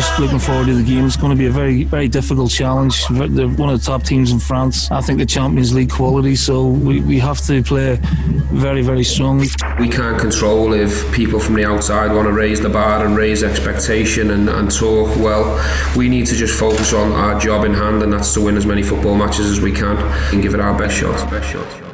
just looking forward to the game. It's going to be a very, very difficult challenge. They're one of the top teams in France. I think the Champions League quality, so we, we have to play very, very strongly. We can't control if people from the outside want to raise the bar and raise expectation and, and talk. Well, we need to just focus on our job in hand, and that's to win as many football matches as we can and give it our best shot. Best shot.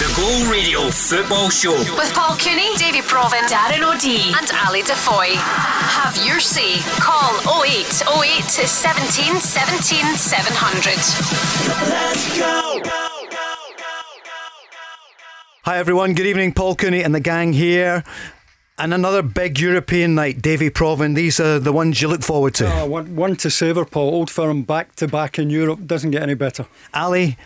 The Go Radio Football Show with Paul Cooney, Davie Provan, Darren O'Dea, and Ali DeFoy. Have your say. Call 0808 17 17 700. Let's go. Hi everyone, good evening. Paul Cooney and the gang here. And another big European night, Davie Provan. These are the ones you look forward to. Uh, one, one to savour, Paul. Old Firm back to back in Europe doesn't get any better. Ali,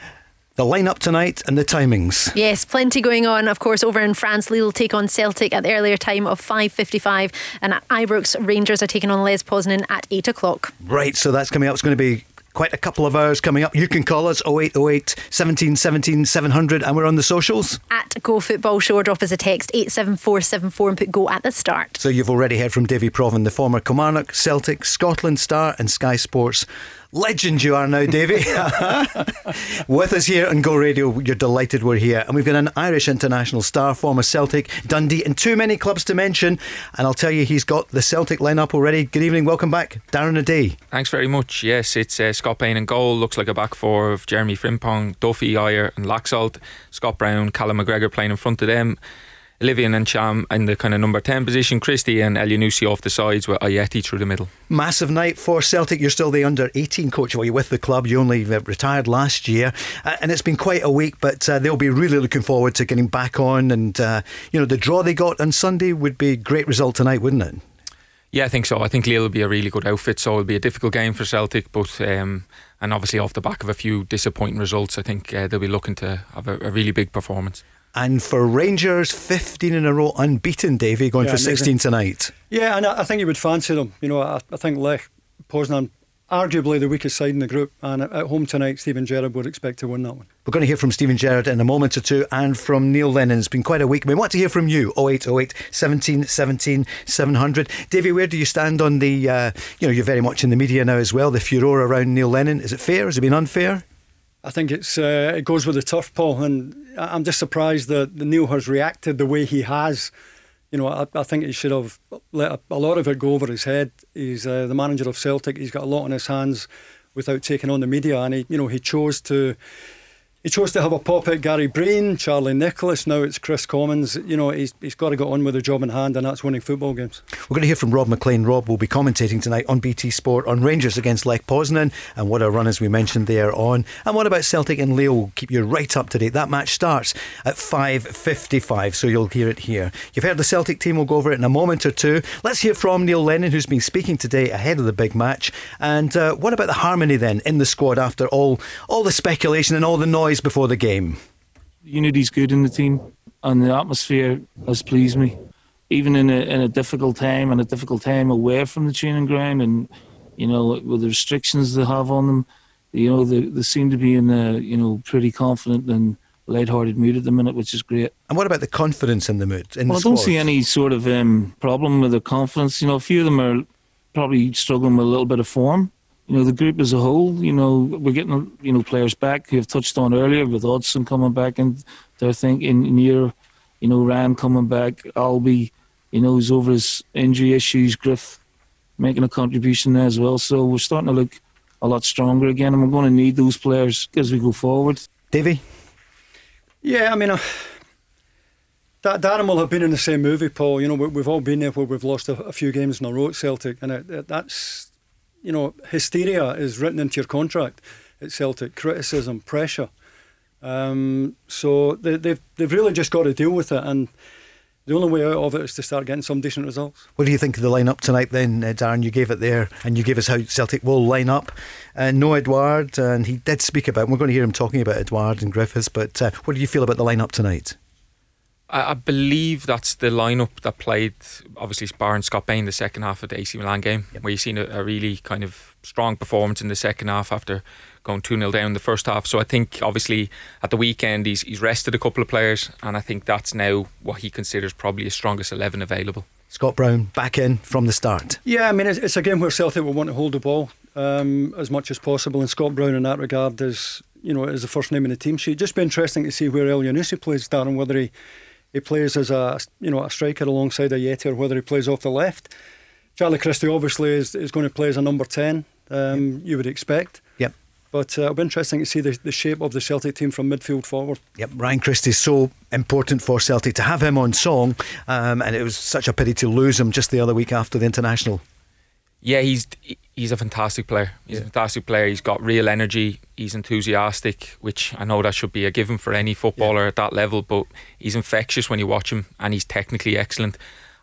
the lineup tonight and the timings. Yes, plenty going on. Of course, over in France, Lille take on Celtic at the earlier time of 5.55 and at Ibrox, Rangers are taking on Lech Poznan at 8 o'clock. Right, so that's coming up. It's going to be quite a couple of hours coming up. You can call us 0808 17 17 700 and we're on the socials. At Go Football Show, drop us a text 87474 and put Go at the start. So you've already heard from Davie Provan, the former Kilmarnock, Celtic, Scotland star and Sky Sports Legend you are now, Davie. With us here on Go Radio, you're delighted we're here. And we've got an Irish international star, former Celtic, Dundee, and too many clubs to mention. And I'll tell you, he's got the Celtic lineup already. Good evening, welcome back, Darren O'Dea. Thanks very much. Yes, it's uh, Scott Bain and goal. Looks like a back four of Jeremy Frimpong, Duffy, Ajer, and Laxalt. Scott Brown, Callum McGregor playing in front of them. Olivier Ntcham in the kind of number 10 position, Christie and Elyounoussi off the sides with Ajeti through the middle. Massive night for Celtic. You're still the under 18 coach. Well, you're with the club. You only retired last year. Uh, and it's been quite a week, but uh, they'll be really looking forward to getting back on. And, uh, you know, the draw they got on Sunday would be a great result tonight, wouldn't it? Yeah, I think so. I think Lille will be a really good outfit, so it'll be a difficult game for Celtic. But um, and obviously off the back of a few disappointing results, I think uh, they'll be looking to have a, a really big performance. And for Rangers, 15 in a row unbeaten, Davie, going yeah, for 16 tonight. Yeah, and I think you would fancy them. You know, I, I think Lech Poznan, arguably the weakest side in the group, and at home tonight, Steven Gerrard would expect to win that one. We're going to hear from Steven Gerrard in a moment or two and from Neil Lennon. It's been quite a week. We want to hear from you 0808 17 17 700. Davie, where do you stand on the, uh, you know, you're very much in the media now as well, the furore around Neil Lennon. Is it fair? Has it been unfair? I think it's uh, it goes with the turf, Paul, and I'm just surprised that Neil has reacted the way he has. You know, I, I think he should have let a, a, lot of it go over his head. He's uh, the manager of Celtic. He's got a lot on his hands without taking on the media, and he, you know, he chose to he chose to have a pop at Gary Breen, Charlie Nicholas. Now it's Kris Commons. You know, he's, he's got to get on with the job in hand, and that's winning football games. We're going to hear from Rob McLean. Rob will be commentating tonight on BT Sport on Rangers against Lech Poznan, and what a run, as we mentioned, they are on. And what about Celtic and Lille? We'll keep you right up to date. That match starts at 5.55, so you'll hear it here. You've heard the Celtic team. We'll go over it in a moment or two. Let's hear from Neil Lennon, who's been speaking today ahead of the big match. And uh, what about the harmony then in the squad after all, all the speculation and all the noise before the game? Unity's good in the team, and the atmosphere has pleased me. Even in a in a difficult time and a difficult time away from the training ground, and you know with the restrictions they have on them, you know they, they seem to be in a you know pretty confident and light-hearted mood at the minute, which is great. And what about the confidence in the mood? In well, the I don't see any sort of um, problem with the confidence. You know, a few of them are probably struggling with a little bit of form you know, the group as a whole, you know, we're getting, you know, players back who have touched on earlier with Odsonne coming back and they're thinking near, you know, Ryan coming back, Albie, you know, who's over his injury issues, Griff making a contribution there as well. So we're starting to look a lot stronger again and we're going to need those players as we go forward. Davie? Yeah, I mean, uh, that Darren will have been in the same movie, Paul. You know, we, have all been there where we've lost a, a, few games in a row at Celtic, and it, it, that's you know, hysteria is written into your contract at Celtic. Criticism, pressure. Um, so they, they've they've really just got to deal with it, and the only way out of it is to start getting some decent results. What do you think of the lineup tonight, then, uh, Darren? You gave it there, and you gave us how Celtic will line up. Uh, no Edouard, and he did speak about. We're going to hear him talking about Edouard and Griffiths, but uh, what do you feel about the lineup tonight? I, I believe that's the lineup that played, obviously, Barron Scott Bain the second half of the AC Milan game, yep. where you've seen a, a, really kind of strong performance in the second half after going 2 0 down the first half. So I think, obviously, at the weekend, he's, he's rested a couple of players, and I think that's now what he considers probably his strongest 11 available. Scott Brown back in from the start. Yeah, I mean, it's, it's a game where Celtic will want to hold the ball um, as much as possible, and Scott Brown in that regard is, you know, is the first name in the team sheet. Just be interesting to see where Elyounoussi plays, Darren, whether he, he plays as a, you know, a striker alongside Ajeti or whether he plays off the left. Charlie Christie obviously is, is going to play as a number 10, um, yep. you would expect. Yep. But uh, it'll be interesting to see the, the shape of the Celtic team from midfield forward. Yep, Ryan Christie is so important for Celtic to have him on song, um, and it was such a pity to lose him just the other week after the international. Yeah, he's he's a fantastic player. He's yeah. a fantastic player. He's got real energy. He's enthusiastic, which I know that should be a given for any footballer yeah. at that level. But he's infectious when you watch him, and he's technically excellent.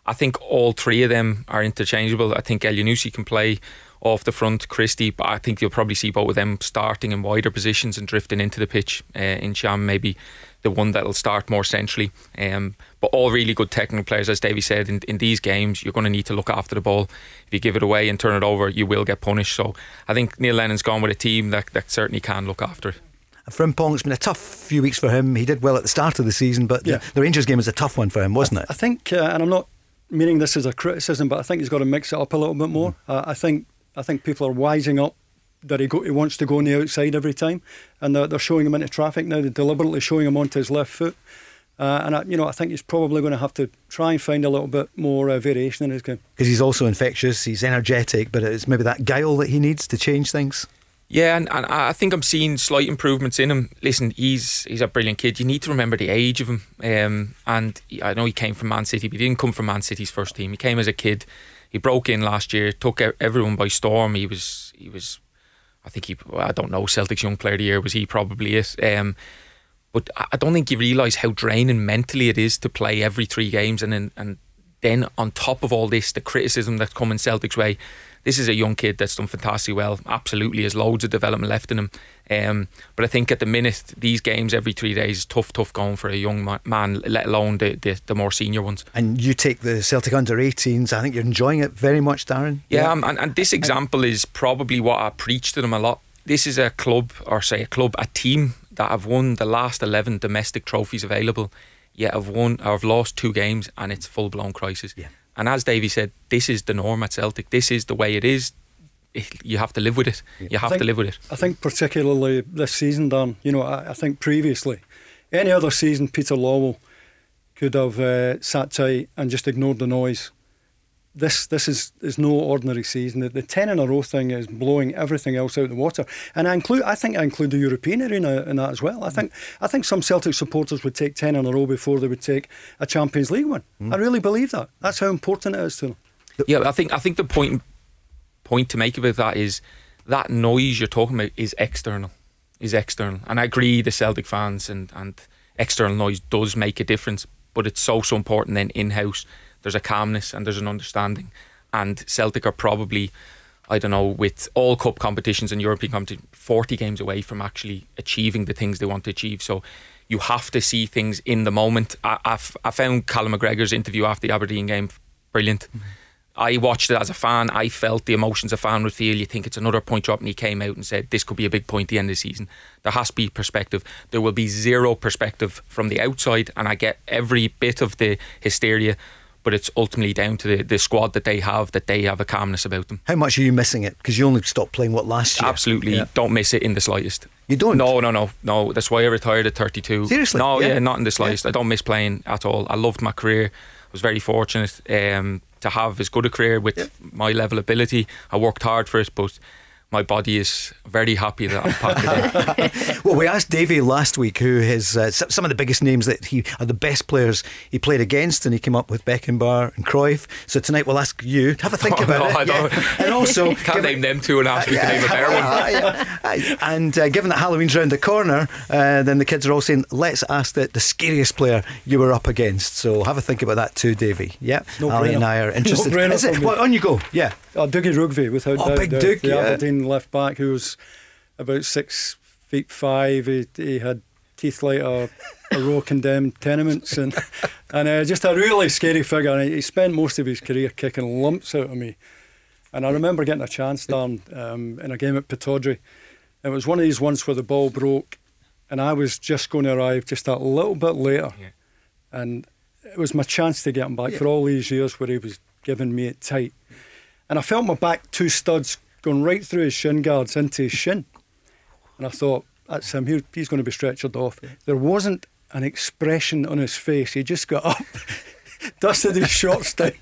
I think all three of them are interchangeable. I think Elyounoussi can play off the front, Christie, but I think you'll probably see both of them starting in wider positions and drifting into the pitch. Uh, Ntcham maybe the one that'll start more centrally. Um, but all really good technical players, as Davie said. In, in these games, you're going to need to look after the ball. If you give it away and turn it over, you will get punished. So I think Neil Lennon's gone with a team that, that certainly can look after it. Frimpong, it's been a tough few weeks for him. He did well at the start of the season, but yeah. the, the Rangers game was a tough one for him, wasn't I th- it? I think, uh, and I'm not meaning this as a criticism, but I think he's got to mix it up a little bit more. Mm. Uh, I think I think people are wising up that he, go, he wants to go on the outside every time, and they're, they're showing him into traffic now. They're deliberately showing him onto his left foot, uh, and I, you know I think he's probably going to have to try and find a little bit more uh, variation in his game because he's also infectious. He's energetic, but it's maybe that guile that he needs to change things. Yeah, and, and I think I'm seeing slight improvements in him. Listen, he's he's a brilliant kid. You need to remember the age of him. Um, and I know he came from Man City, but he didn't come from Man City's first team. He came as a kid. He broke in last year, took everyone by storm. He was he was, I think he I don't know Celtic's young player of the year was he probably is. Um, but I don't think you realise how draining mentally it is to play every three games and then, and then on top of all this, the criticism that's coming Celtic's way this is a young kid that's done fantastically well. Absolutely, has loads of development left in him. Um, but I think at the minute, these games every three days is tough, tough going for a young man, let alone the, the, the more senior ones. And you take the Celtic under 18s. I think you're enjoying it very much, Darren. Yeah, yeah. and, and this example is probably what I preach to them a lot. This is a club, or say a club, a team that have won the last 11 domestic trophies available, yet have won or have lost two games, and it's full blown crisis. Yeah. And as Davie said, this is the norm at Celtic. This is the way it is. You have to live with it. You have think, to live with it. I think particularly this season, Dan. You know, I, I think previously, any other season, Peter Lawwell could have uh, sat tight and just ignored the noise this this is is no ordinary season. The, the, ten in a row thing is blowing everything else out of the water, and I include I think I include the European arena in that as well. I think I think some Celtic supporters would take ten in a row before they would take a Champions League one. Mm. I really believe that. That's how important it is to them. Yeah, I think I think the point point to make about that is that noise you're talking about is external, is external, and I agree the Celtic fans and and external noise does make a difference, but it's so so important then in house there's a calmness and there's an understanding. And Celtic are probably, I don't know, with all cup competitions and European competitions, 40 games away from actually achieving the things they want to achieve. So you have to see things in the moment. I, found Callum McGregor's interview after the Aberdeen game brilliant. Mm-hmm. I watched it as a fan. I felt the emotions a fan would feel. You think it's another point drop, and he came out and said this could be a big point at the end of the season. There has to be perspective. There will be zero perspective from the outside, and I get every bit of the hysteria but it's ultimately down to the, the squad that they have that they have a calmness about them. How much are you missing it? Because you only stopped playing what last year? Absolutely, yeah. don't miss it in the slightest. You don't? No, no, no, no. That's why I retired at 32. Seriously? No, yeah, yeah not in the slightest. Yeah. I don't miss playing at all. I loved my career. I was very fortunate um, to have as good a career with my level of ability. I worked hard for it, but my body is very happy that I'm packed it in. well, we asked Davie last week who his uh, some of the biggest names that he are the best players he played against, and he came up with Beckenbauer and Cruyff. So tonight we'll ask you to have a think oh, about no, it. Yeah. And also, can't name them two and ask me uh, to name a better one. Uh, and uh, given that Halloween's round the corner, uh, then the kids are all saying, let's ask the, the scariest player you were up against. So have a think about that too, Davie. Yeah, no Ali and I are interested. No Is it? Well, on you go. Yeah. Oh, Dougie Rougvie without oh, Big Duke, the, yeah. Aberdeen left back who was about six feet five. He, he had teeth like a, a row of condemned tenements and and uh, just a really scary figure. And he spent most of his career kicking lumps out of me. And I remember getting a chance down um, in a game at Pittodrie. It was one of these ones where the ball broke, and I was just going to arrive just a little bit later. Yeah. And it was my chance to get him back yeah. for all these years where he was giving me it tight. And I felt my back two studs going right through his shin guards into his shin. And I thought, that's him. He, he's going to be stretchered off. There wasn't an expression on his face. He just got up, dusted his shorts down,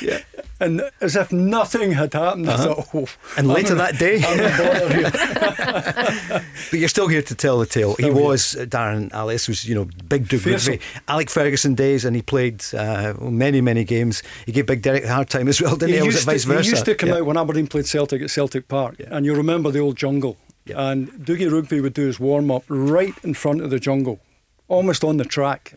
yeah. and as if nothing had happened. Uh-huh. I thought, oh, and later that day, but you're still here to tell the tale. Still he here. was uh, Darren Alice was you know big Rougvie, Alex Ferguson days, and he played uh, many many games. He gave Big Derek a hard time as well, didn't he? he? was it vice versa? He used to come yeah. out when Aberdeen played Celtic at Celtic Park, yeah. and you remember the old jungle. Yeah. And Dougie Rougvie would do his warm up right in front of the jungle almost on the track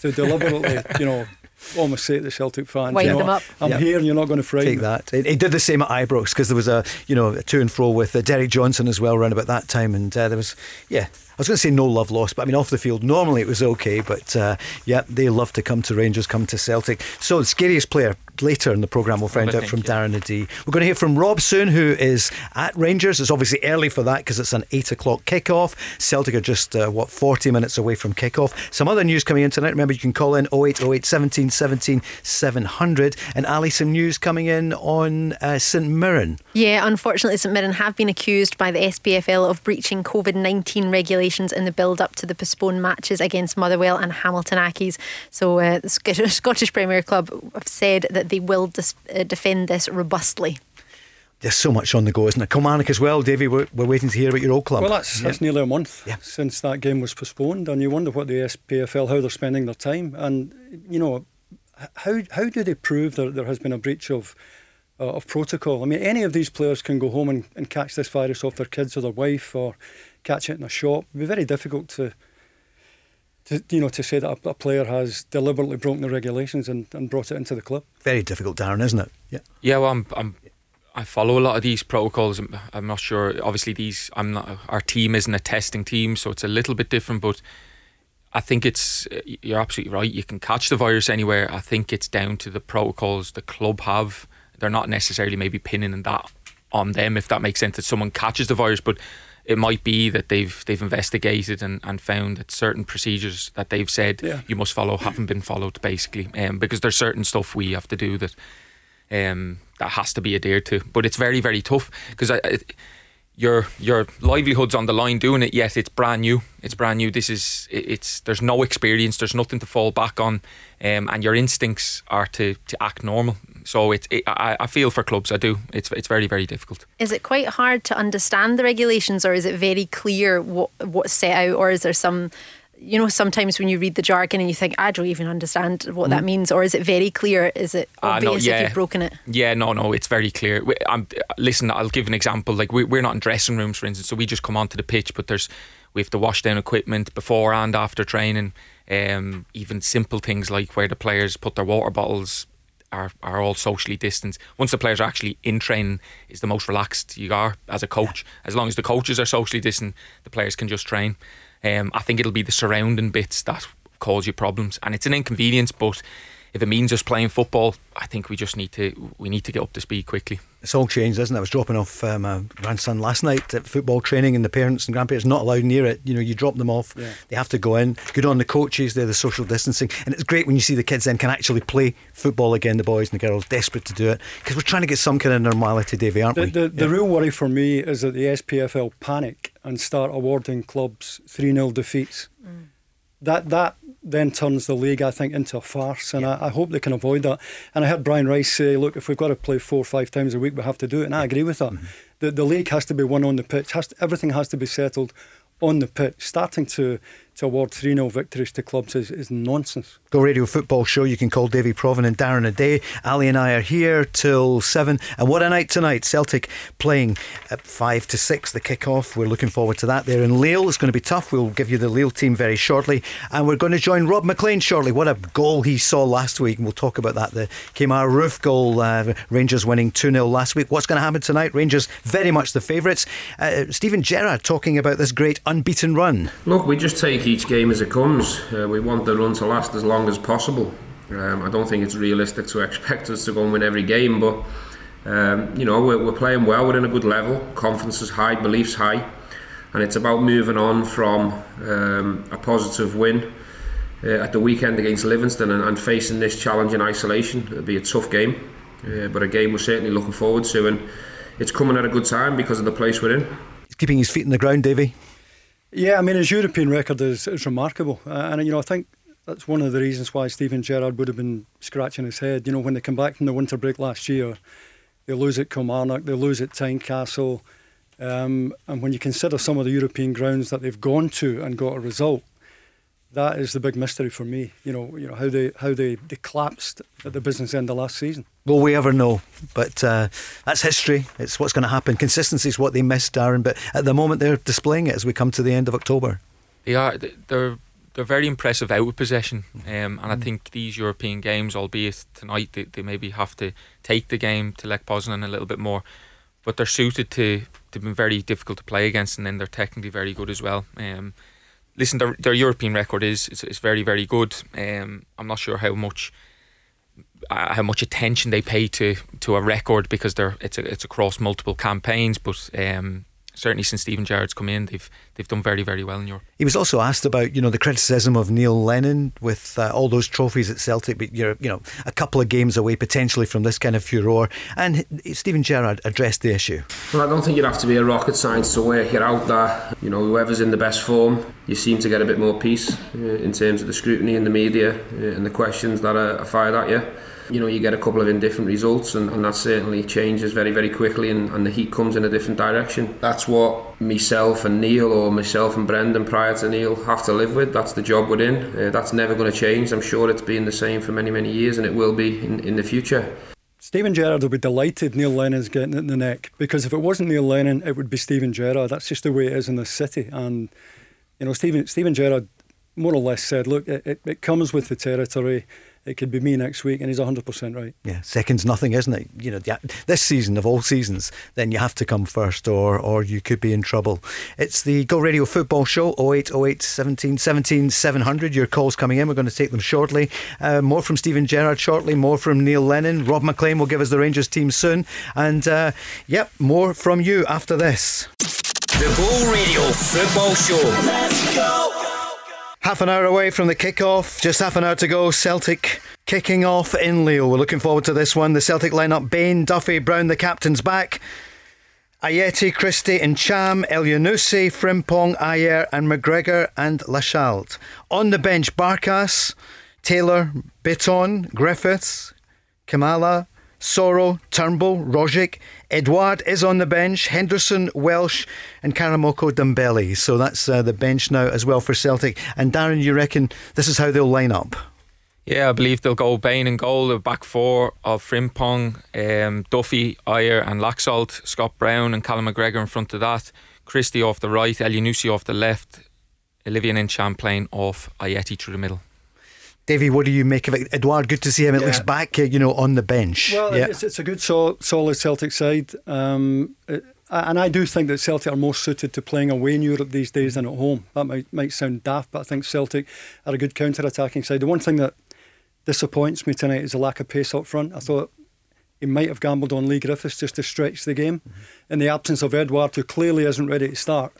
to deliberately, you know, almost say to the Celtic fans, Wind you know, them up. I'm yep. here and you're not going to frighten Take that. He did the same at Ibrox because there was a, you know, a to and fro with uh, Derek Johnstone as well around about that time. And uh, there was, yeah, I was going to say no love lost, but I mean, off the field, normally it was okay. But uh, yeah, they love to come to Rangers, come to Celtic. So the scariest player later in the programme, we'll find out from Darren O'Dea. We're going to hear from Rob soon, who is at Rangers. It's obviously early for that because it's an 8 o'clock kickoff. Celtic are just, uh, what, 40 minutes away from kickoff. Some other news coming in tonight. Remember, you can call in 0808 17 17 700. And Ali, some news coming in on uh, St Mirren. Yeah, unfortunately, St Mirren have been accused by the SPFL of breaching COVID 19 regulations in the build up to the postponed matches against Motherwell and Hamilton Accies. So uh, the Scottish Premier Club have said that they will dis- uh, defend this robustly. There's so much on the go, isn't it? Kilmarnock as well, Davie. We're, we're waiting to hear about your old club. Well, that's, yeah. that's nearly a month yeah. since that game was postponed, and you wonder what the SPFL, how they're spending their time, and you know, how how do they prove that there has been a breach of uh, of protocol? I mean, any of these players can go home and, and catch this virus off their kids or their wife, or catch it in a shop. It'd be very difficult to to, you know, to say that a, a, player has deliberately broken the regulations and, and brought it into the club. Very difficult, Darren, isn't it? Yeah. Yeah. Well, I'm, I'm I follow a lot of these protocols. I'm, I'm not sure. Obviously, these I'm not. Our team isn't a testing team, so it's a little bit different. But I think it's you're absolutely right. You can catch the virus anywhere. I think it's down to the protocols the club have. They're not necessarily maybe pinning that on them, if that makes sense. That someone catches the virus, but it might be that they've they've investigated and, and found that certain procedures that they've said yeah. you must follow haven't been followed basically um, because there's certain stuff we have to do that um, that has to be adhered to but it's very very tough because your your livelihood's on the line doing it yet it's brand new. It's brand new. This is it's there's no experience. There's nothing to fall back on. Um, and your instincts are to to act normal. So it's it, I, I feel for clubs I do. It's it's very very difficult. Is it quite hard to understand the regulations or is it very clear what what's set out or is there some you know, sometimes when you read the jargon and you think, I don't even understand what mm. that means, or is it very clear? Is it obvious uh, no, yeah. if you've broken it? Yeah, no, no, it's very clear. I'm, listen, I'll give an example. Like we, we're not in dressing rooms, for instance, so we just come onto the pitch, but there's we have to wash down equipment before and after training. Um, even simple things like where the players put their water bottles are, are all socially distanced. Once the players are actually in training, is the most relaxed you are as a coach. As long as the coaches are socially distant, the players can just train. Um, I think it'll be the surrounding bits that cause you problems, and it's an inconvenience. But if it means us playing football, I think we just need to we need to get up to speed quickly. It's all changed, isn't it? I was dropping off um, my grandson last night at football training, and the parents and grandparents not allowed near it. You know, you drop them off, yeah. they have to go in. Good on the coaches, they're the social distancing, and it's great when you see the kids then can actually play football again. The boys and the girls desperate to do it because we're trying to get some kind of normality, Davie, aren't the, we? The, the real worry for me is that the SPFL panic and start awarding clubs three 0 defeats. Mm. That that then turns the league, I think, into a farce. And yeah. I, I, hope they can avoid that. And I heard Brian Rice say, look, if we've got to play four or five times a week, we have to do it. And I agree with that. Mm-hmm. The, the league has to be won on the pitch, has to, everything has to be settled on the pitch. Starting to to award 3 0 victories to clubs is, is nonsense. Go Radio Football Show. You can call Davie Provan and Darren O'Dea. Ali and I are here till 7. And what a night tonight. Celtic playing at 5 to 6, the kick-off. We're looking forward to that there in Lille. It's going to be tough. We'll give you the Lille team very shortly. And we're going to join Rob McLean shortly. What a goal he saw last week. And we'll talk about that. The Kemar Roofe goal. Uh, Rangers winning 2 0 last week. What's going to happen tonight? Rangers very much the favourites. Uh, Steven Gerrard talking about this great unbeaten run. Look, we just take each game as it comes. Uh, we want the run to last as long as possible. Um, I don't think it's realistic to expect us to go and win every game, but um, you know we're, we're, playing well. We're in a good level. Confidence is high, beliefs high, and it's about moving on from um, a positive win uh, at the weekend against Livingston and, and, facing this challenge in isolation. It'll be a tough game, uh, but a game we're certainly looking forward to, and it's coming at a good time because of the place we're in. He's keeping his feet in the ground, Davie. Yeah, I mean his European record is, is remarkable, uh, and you know I think that's one of the reasons why Steven Gerrard would have been scratching his head. You know, when they come back from the winter break last year, they lose at Kilmarnock, they lose at Tynecastle, um, and when you consider some of the European grounds that they've gone to and got a result, that is the big mystery for me. You know, you know how they how they, they collapsed at the business end of last season. Will we ever know? But uh, that's history. It's what's going to happen. Consistency is what they missed, Darren. But at the moment, they're displaying it as we come to the end of October. They are. They're they're very impressive out of possession, um, and I mm. think these European games, albeit tonight, they, they maybe have to take the game to Lech Poznan a little bit more, but they're suited to to be very difficult to play against, and then they're technically very good as well. Um, listen, their, their European record is is, is very very good. Um, I'm not sure how much uh, how much attention they pay to to a record because they're it's a, it's across multiple campaigns, but um, certainly since Steven Gerrard's come in, they've they've done very very well in Europe. He was also asked about you know the criticism of Neil Lennon with uh, all those trophies at Celtic, but you're you know a couple of games away potentially from this kind of furore, and Steven Gerrard addressed the issue. Well, I don't think you'd have to be a rocket scientist to work it out that you know whoever's in the best form, you seem to get a bit more peace uh, in terms of the scrutiny in the media uh, and the questions that are, are fired at you you know you get a couple of indifferent results and, and that certainly changes very very quickly and, and the heat comes in a different direction. That's what myself and Neil or myself and Brendan prior to Neil have to live with. That's the job we're in. Uh, that's never going to change. I'm sure it's been the same for many many years and it will be in, in the future. Steven Gerrard will be delighted Neil Lennon's getting it in the neck because if it wasn't Neil Lennon it would be Steven Gerrard. That's just the way it is in this city. And you know Stephen, Steven Gerrard more or less said look it, it, it comes with the territory it could be me next week, and he's 100% right. Yeah, second's nothing, isn't it? You know, this season of all seasons, then you have to come first, or or you could be in trouble. It's the Go Radio Football Show, 0808 17 17 700. Your calls coming in, we're going to take them shortly. Uh, more from Steven Gerrard shortly, more from Neil Lennon. Rob McLean will give us the Rangers team soon. And uh, yep, more from you after this. The Go Radio Football Show. Let's go. Half an hour away from the kick-off, just half an hour to go. Celtic kicking off in Lille. We're looking forward to this one. The Celtic lineup: Bain, Duffy, Brown, the captain's back. Ajeti, Christie, and Ntcham, Elyounoussi, Frimpong, Ajer, and McGregor and Laxalt. On the bench, Barkas, Taylor, Bitton, Griffiths, Klimala, Soro, Turnbull, Rogic, Edouard is on the bench, Henderson, Welsh, and Karamoko Dembele. So that's uh, the bench now as well for Celtic. And Darren, you reckon this is how they'll line up? Yeah, I believe they'll go Bain and goal, the back four of Frimpong, um, Duffy, Ajer, and Laxalt, Scott Brown, and Callum McGregor in front of that, Christie off the right, Elyounoussi off the left, Olivier Champlain off Ajeti through the middle. Davie, what do you make of it? Edouard, good to see him at yeah. least back, uh, you know, on the bench. Well, yeah. it's, it's, a good, solid Celtic side. Um, it, and I do think that Celtic are more suited to playing away in Europe these days than at home. That might, might sound daft, but I think Celtic are a good counter attacking side. The one thing that disappoints me tonight is the lack of pace up front. I thought he might have gambled on Leigh Griffiths just to stretch the game mm-hmm. in the absence of Edouard, who clearly isn't ready to start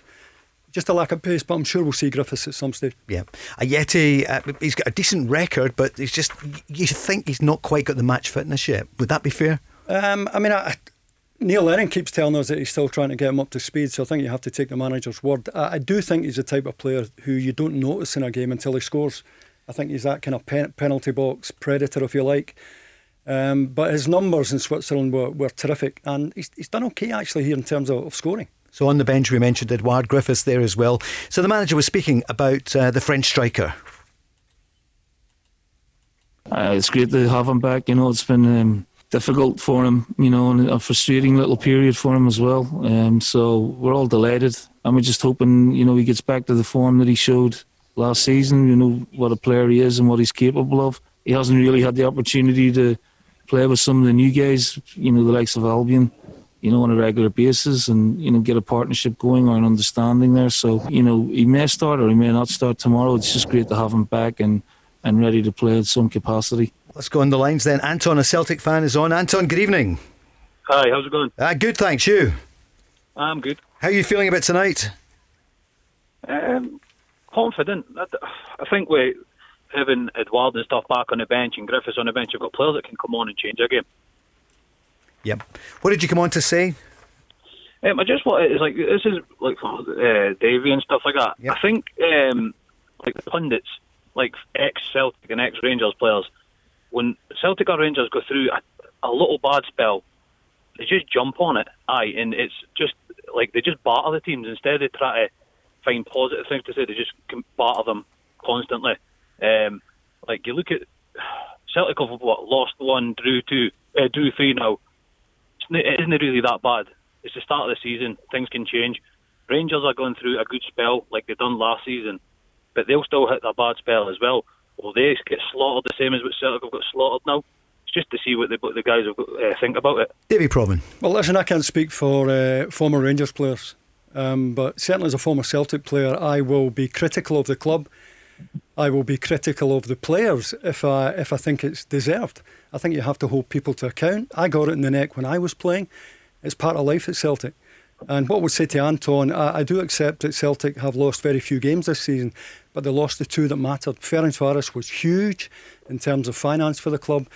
just a lack of pace, but I'm sure we'll see Griffiths at some stage. Yeah. Ajeti, uh, he's got a decent record, but he's just, you think he's not quite got the match fitness yet. Would that be fair? Um, I mean, I, Neil Lennon keeps telling us that he's still trying to get him up to speed, so I think you have to take the manager's word. I, I do think he's the type of player who you don't notice in a game until he scores. I think he's that kind of pen, penalty box predator, if you like. Um, but his numbers in Switzerland were, were terrific, and he's, he's done okay actually here in terms of, of scoring. So on the bench, we mentioned Edouard Griffiths there as well. So the manager was speaking about uh, the French striker. Uh, it's great to have him back. You know, it's been um, difficult for him, you know, and a frustrating little period for him as well. Um, so we're all delighted. And we're just hoping, you know, he gets back to the form that he showed last season, you know, what a player he is and what he's capable of. He hasn't really had the opportunity to play with some of the new guys, you know, the likes of Albian you know, on a regular basis and, you know, get a partnership going or an understanding there. So, you know, he may start or he may not start tomorrow. It's just great to have him back and, and ready to play at some capacity. Let's go on the lines then. Anton, a Celtic fan, is on. Anton, good evening. Hi, how's it going? Uh, good, thanks. You? I'm good. How are you feeling about tonight? Um, confident. I think we having Edouard and stuff back on the bench and Griffiths on the bench, you've got players that can come on and change a game. Yep. What did you come on to say? Um, I just want it's like this is like uh, Davie and stuff like that. Yep. I think um, like the pundits, like ex Celtic and ex Rangers players, when Celtic or Rangers go through a, a little bad spell, they just jump on it. Aye, and it's just like they just batter the teams instead. Of they try to find positive things to say. They just batter them constantly. Um, like you look at Celtic have what lost one, drew two, uh, drew three now. It's n- It isn't really that bad. It's the start of the season. Things can change. Rangers are going through a good spell like they done last season, but they'll still hit a bad spell as well. Will they get slaughtered the same as what Celtic have got slaughtered now? It's just to see what the, what the guys have got, uh, think about it. Davie Provan. Well, listen, I can't speak for uh, former Rangers players, um, but certainly as a former Celtic player, I will be critical of the club. I will be critical of the players if I if I think it's deserved. I think you have to hold people to account. I got it in the neck when I was playing. It's part of life at Celtic. And what we'll say to Anton, I, I do accept that Celtic have lost very few games this season, but they lost the two that mattered. Ferencvaros was huge in terms of finance for the club.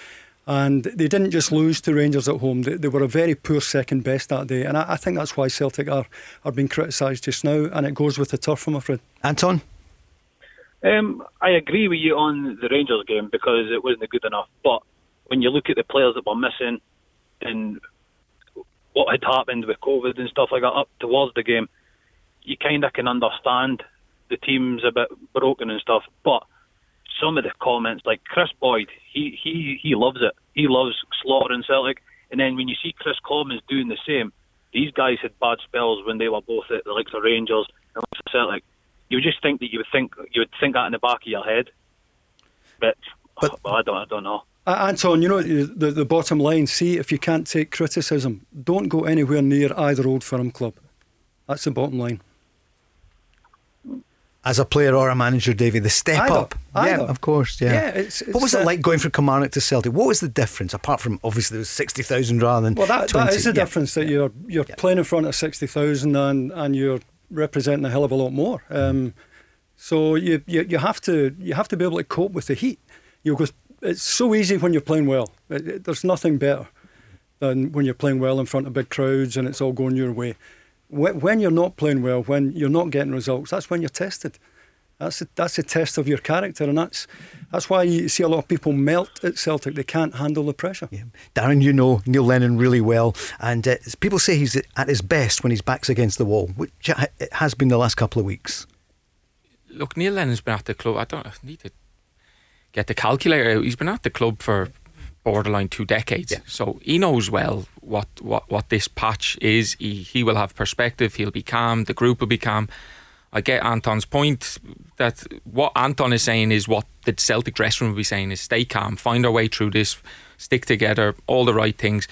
And they didn't just lose to Rangers at home, they, they were a very poor second best that day. And I, I think that's why Celtic are, are being criticised just now. And it goes with the turf, I'm afraid. Anton? Um, I agree with you on the Rangers game because it wasn't good enough. But when you look at the players that were missing and what had happened with COVID and stuff like that up towards the game, you kind of can understand the team's a bit broken and stuff. But some of the comments, like Kris Boyd, he he he loves it. He loves slaughtering Celtic. And then when you see Kris Commons doing the same, these guys had bad spells when they were both at the likes of Rangers and Celtic. You would just think that you would think you would think that in the back of your head, but, But- well, I don't I don't know. Uh, Anton, you know, the, the bottom line see, if you can't take criticism, don't go anywhere near either old firm club. That's the bottom line. As a player or a manager, Davie, the step Either, up. Yeah, of course. Yeah. Yeah, it's- what was it's, it uh, like going from Kilmarnock to Celtic? What was the difference, apart from obviously there was 60,000 rather than Well, that, 20? that is the Yeah. difference that you're you're playing in front of sixty thousand and and you're representing a hell of a lot more. Um, so you, you you have to you have to be able to cope with the heat. You go. It's so easy when you're playing well. It- it- there's nothing better than when you're playing well in front of big crowds and it's all going your way. When, when you're not playing well, when you're not getting results, that's when you're tested. That's a, that's a test of your character, and that's that's why you see a lot of people melt at Celtic. They can't handle the pressure. Yeah. Darren, you know Neil Lennon really well, and uh, people say he's at his best when his back's against the wall, which it has been the last couple of weeks. Look, Neil Lennon's been at the club. I don't I need to get the calculator out. He's been at the club for borderline two decades. Yeah. So he knows well what, what, what this patch is. He, he will have perspective. He'll be calm. The group will be calm. I get Anton's point that what Anton is saying is what the Celtic dressing room will be saying is stay calm, find our way through this, stick together, all the right things.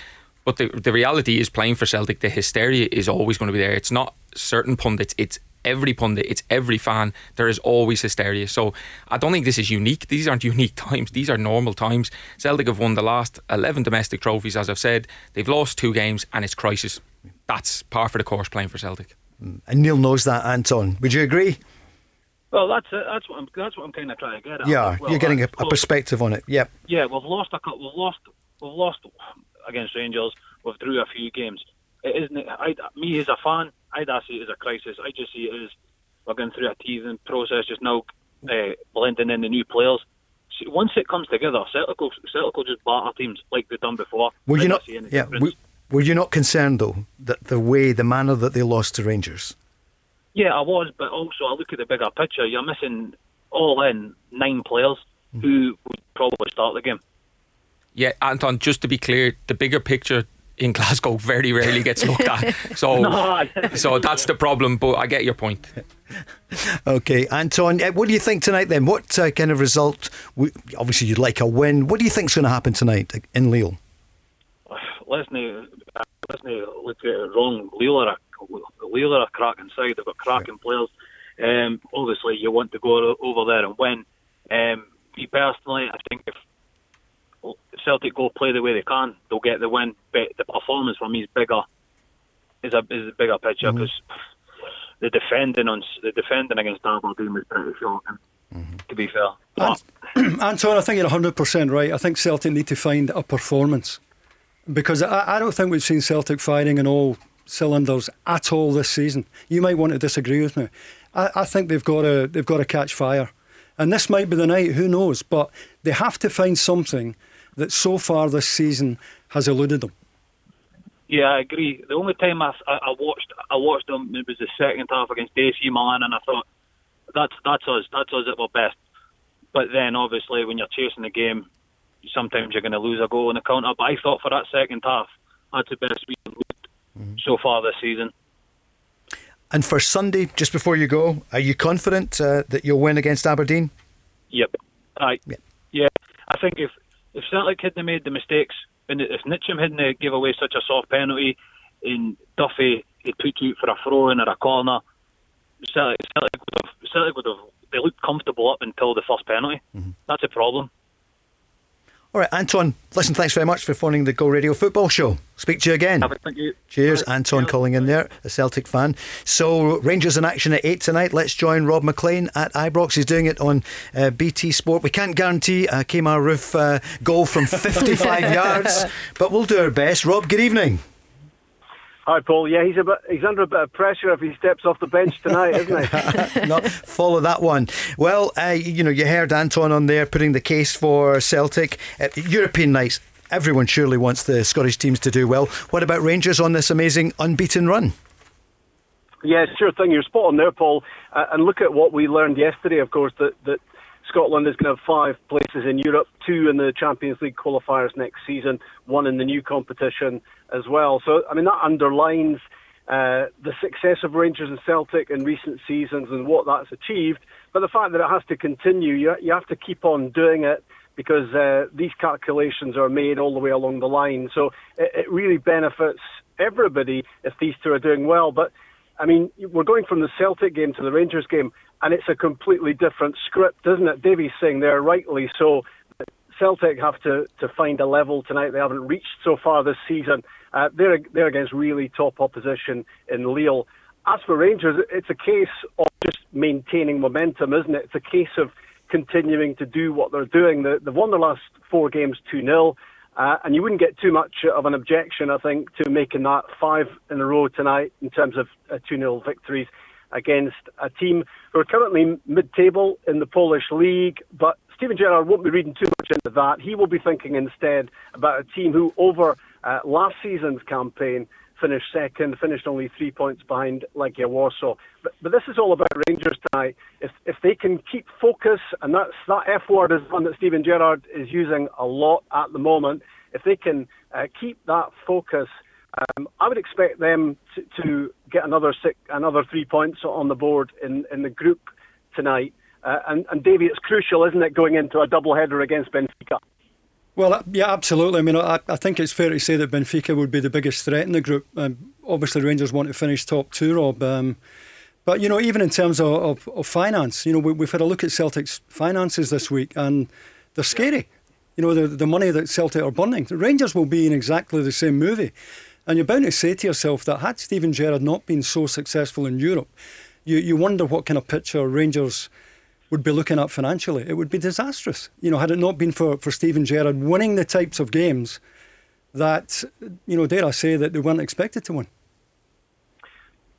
But the, the reality is playing for Celtic, the hysteria is always going to be there. It's not certain pundits, it's every pundit, it's every fan. There is always hysteria. So I don't think this is unique. These aren't unique times. These are normal times. Celtic have won the last 11 domestic trophies, as I've said. They've lost two games and it's crisis. That's par for the course playing for Celtic. And Neil knows that, Anton. Would you agree? Well, that's it. That's what I'm. That's what I'm kind of trying to get at. Yeah, Well, you're getting a, a perspective on it. Yep. Yeah, we've lost a couple. We've lost. We've lost against Rangers. We've drew a few games. It isn't. I, me as a fan, I don't see it as a crisis. I just see it as we're going through a teething process just now, uh, blending in the new players. See, once it comes together, Celtic will, Celtic will just batter teams like they've done before. I you don't not? Yeah. Were, were you not concerned though that the way, the manner that they lost to Rangers? Yeah, I was, but also I look at the bigger picture. You're missing all in nine players Mm. who would probably start the game. Yeah, Anton, just to be clear, the bigger picture in Glasgow very rarely gets looked at. So, so that's the problem. But I get your point. Okay, Anton, uh, what do you think tonight then? What uh, kind of result? w- Obviously, you'd like a win. What do you think's going to happen tonight in Lille? Let's not let's not look at it wrong. Lille are a, Lille are a cracking side. They've got cracking players. Um, obviously, you want to go over there and win. Um, me personally, I think if if Celtic go play the way they can, they'll get the win. But the performance for me is bigger. Is a is a bigger picture because the defending on the defending against Aberdeen was pretty shocking. Mm-hmm. To be fair, Anton, I think you're 100 percent right. I think Celtic need to find a performance because I, I don't think we've seen Celtic firing in all cylinders at all this season. You might want to disagree with me. I, I think they've got to they've got to catch fire, and this might be the night. Who knows? But they have to find something that so far this season has eluded them. Yeah, I agree. The only time I, I watched I watched them it was the second half against AC Milan, and I thought that's that's us, that's us at our best. But then obviously when you're chasing the game, sometimes you're going to lose a goal in the counter. But I thought for that second half, that's the best we've looked mm-hmm. so far this season. And for Sunday, just before you go, are you confident uh, that you'll win against Aberdeen? Yep. I, yeah. yeah. I think if if Celtic hadn't made the mistakes, and if Ntcham hadn't give away such a soft penalty, and Duffy had put you for a throw in or a corner, Celtic, Celtic would have Celtic would have they looked comfortable up until the first penalty. Mm-hmm. That's a problem. All right, Anton, listen, thanks very much for phoning the Go Radio Football Show. Speak to you again. Thank you. Cheers, Anton calling in there, a Celtic fan. So, Rangers in action at 8 tonight. Let's join Rob McLean at Ibrox. He's doing it on uh, BT Sport. We can't guarantee a Kemar Roofe uh, goal from 55 yards, but we'll do our best. Rob, good evening. Hi, Paul. Yeah, he's a bit, he's under a bit of pressure if he steps off the bench tonight, isn't he? Not follow that one. Well, uh, you know, you heard Anton on there putting the case for Celtic. European nights. Everyone surely wants the Scottish teams to do well. What about Rangers on this amazing unbeaten run? Yeah, sure thing. You're spot on there, Paul. Uh, and look at what we learned yesterday, of course, that, that Scotland is going to have five places in Europe, two in the Champions League qualifiers next season, one in the new competition as well. So, I mean, that underlines uh, the success of Rangers and Celtic in recent seasons and what that's achieved. But the fact that it has to continue, you, you have to keep on doing it because uh, these calculations are made all the way along the line. So it, it really benefits everybody if these two are doing well. But I mean, we're going from the Celtic game to the Rangers game, and it's a completely different script, isn't it? Davie's saying there rightly so. Celtic have to, to find a level tonight they haven't reached so far this season. Uh, they're they're against really top opposition in Lille. As for Rangers, it's a case of just maintaining momentum, isn't it? It's a case of continuing to do what they're doing. they've won the last four games 2 0. Uh, and you wouldn't get too much of an objection, I think, to making that five in a row tonight in terms of uh, 2 0 victories against a team who are currently mid table in the Polish league. But Steven Gerrard won't be reading too much into that. He will be thinking instead about a team who, over uh, last season's campaign, finished second, finished only three points behind Legia Warsaw. But, but this is all about Rangers tonight. If if they can keep focus, and that's that F word is one that Steven Gerrard is using a lot at the moment. If they can uh, keep that focus, um, I would expect them to, to get another six, another three points on the board in, in the group tonight. Uh, and, and it's crucial, isn't it, going into a double header against Benfica? Well, uh, yeah, absolutely. I mean, I, I, think it's fair to say that Benfica would be the biggest threat in the group. Um, obviously, Rangers want to finish top two, Rob. Um, but, you know, even in terms of, of, of finance, you know, we, have had a look at Celtic's finances this week and they're scary. You know, the, the money that Celtic are burning. The Rangers will be in exactly the same movie. And you're bound to say to yourself that had Steven Gerrard not been so successful in Europe, you, you wonder what kind of picture Rangers would be looking at financially. It would be disastrous. You know, had it not been for, for Steven Gerrard winning the types of games that, you know, dare I say, that they weren't expected to win.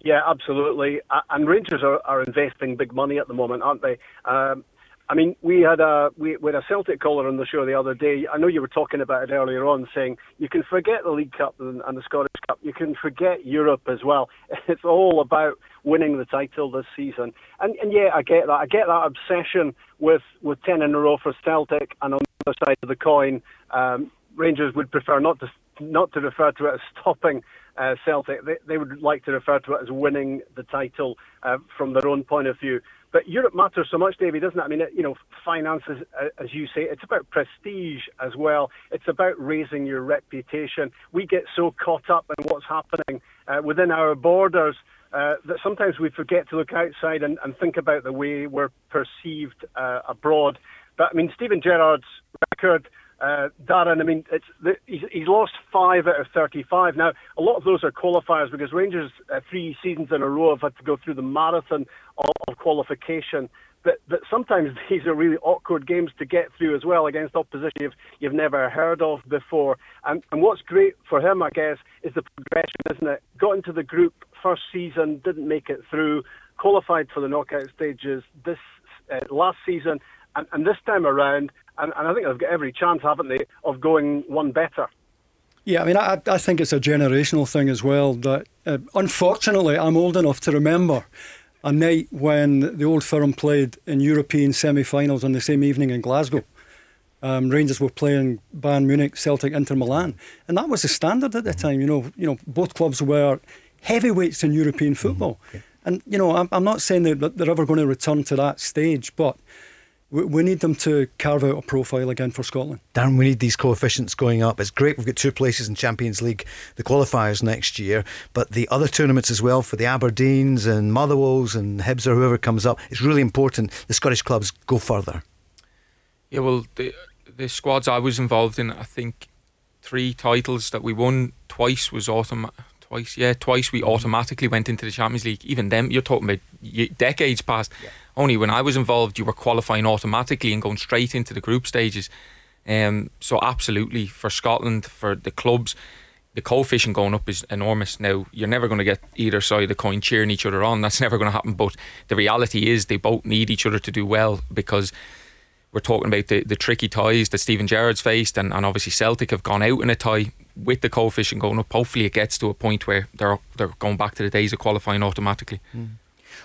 Yeah, absolutely. And Rangers are, are investing big money at the moment, aren't they? Um, I mean, we had a we, we, had a Celtic caller on the show the other day. I know you were talking about it earlier on, saying you can forget the League Cup and, and, the Scottish Cup. You can forget Europe as well. It's all about winning the title this season. And, and yeah, I get that. I get that obsession with, with ten in a row for Celtic. And on the other side of the coin, um, Rangers would prefer not to not to refer to it as stopping uh, Celtic. They, they would like to refer to it as winning the title uh, from their own point of view. But Europe matters so much, David, doesn't it? I mean, you know, finances, as you say, it's about prestige as well. It's about raising your reputation. We get so caught up in what's happening uh, within our borders uh, that sometimes we forget to look outside and, and think about the way we're perceived uh, abroad. But I mean, Steven Gerrard's record uh, Darren, I mean, the, he's, he's lost five out of 35. Now, a lot of those are qualifiers because Rangers, uh, three seasons in a row, have had to go through the marathon of, of qualification but but sometimes these are really awkward games to get through as well against opposition you've you've never heard of before. And and what's great for him, I guess, is the progression, isn't it? Got into the group first season, didn't make it through, qualified for the knockout stages this uh, last season, and, and this time around, and, and I think they've got every chance, haven't they, of going one better. Yeah, I mean, I, I think it's a generational thing as well. That uh, unfortunately, I'm old enough to remember a night when the old firm played in European semi-finals on the same evening in Glasgow. Um, Rangers were playing Bayern Munich, Celtic, Inter Milan, and that was the standard at the time. You know, you know, both clubs were heavyweights in European football, mm-hmm. and you know, I'm, I'm not saying that they're ever going to return to that stage, but we need them to carve out a profile again for Scotland. Darren, we need these coefficients going up. It's great we've got two places in Champions League, the qualifiers next year, but the other tournaments as well for the Aberdeens and Motherwells and Hibs or whoever comes up. It's really important the Scottish clubs go further. Yeah, well, the the squads I was involved in, I think three titles that we won twice was automatic. Twice, yeah, twice we automatically went into the Champions League. Even them, you're talking about decades past. Yeah only when I was involved, you were qualifying automatically and going straight into the group stages. Um, so absolutely for Scotland, for the clubs, the coefficient going up is enormous. Now you're never going to get either side of the coin cheering each other on. That's never going to happen. But the reality is they both need each other to do well because we're talking about the, the tricky ties that Steven Gerrard's faced, and, and obviously Celtic have gone out in a tie with the coefficient going up. Hopefully, it gets to a point where they're they're going back to the days of qualifying automatically. Mm.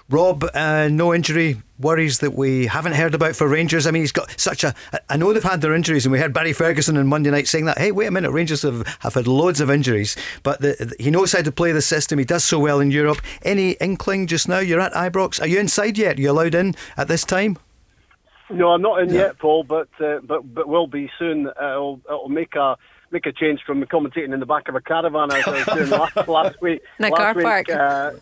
Rob, uh, no injury worries that we haven't heard about for Rangers. I mean, he's got such a. I know they've had their injuries, and we heard Barry Ferguson on Monday night saying that. Hey, wait a minute, Rangers have, have had loads of injuries, but the, the, he knows how to play the system. He does so well in Europe. Any inkling just now? You're at Ibrox. Are you inside yet? Are you allowed in at this time? No, I'm not in yeah. yet, Paul, but uh, but but will be soon. Uh, it'll, it'll make a make a change from commentating in the back of a caravan as I was doing last, last week. In a last car week, park. Uh,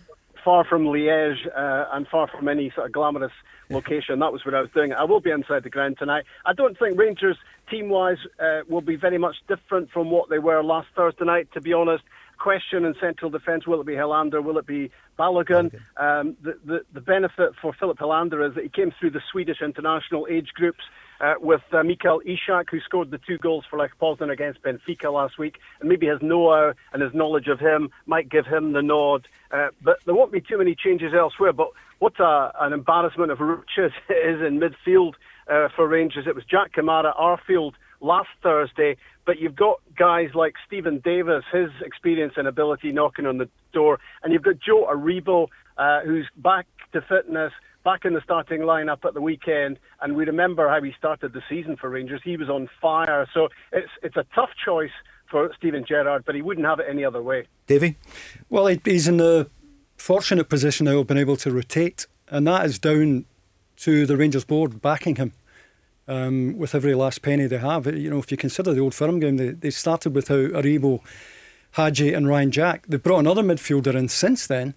far from Liège uh, and far from any sort of glamorous location. That was what I was doing. I will be inside the ground tonight. I don't think Rangers, team wise, uh, will be very much different from what they were last Thursday night, to be honest. Question in central defence will it be Helander? Will it be Balogun? Um, the, the, the benefit for Filip Helander is that he came through the Swedish international age groups uh, with uh, Mikael Ishak, who scored the two goals for Lech Poznan against Benfica last week. And maybe his know-how and his knowledge of him might give him the nod. Uh, but there won't be too many changes elsewhere. But what a, an embarrassment of riches it is in midfield uh, for Rangers. It was Jack Kamara, Arfield last Thursday, but you've got guys like Steven Davis, his experience and ability knocking on the door, and you've got Joe Aribo, uh, who's back to fitness, back in the starting lineup at the weekend, and we remember how he started the season for Rangers. He was on fire, so it's it's a tough choice for Steven Gerrard, but he wouldn't have it any other way. Davie, well, he's in the fortunate position now of being able to rotate, and that is down to the Rangers board backing him. Um, with every last penny they have, you know, if you consider the old firm game, they, they started without Aribo, Hagi, and Ryan Jack. They brought another midfielder in since then,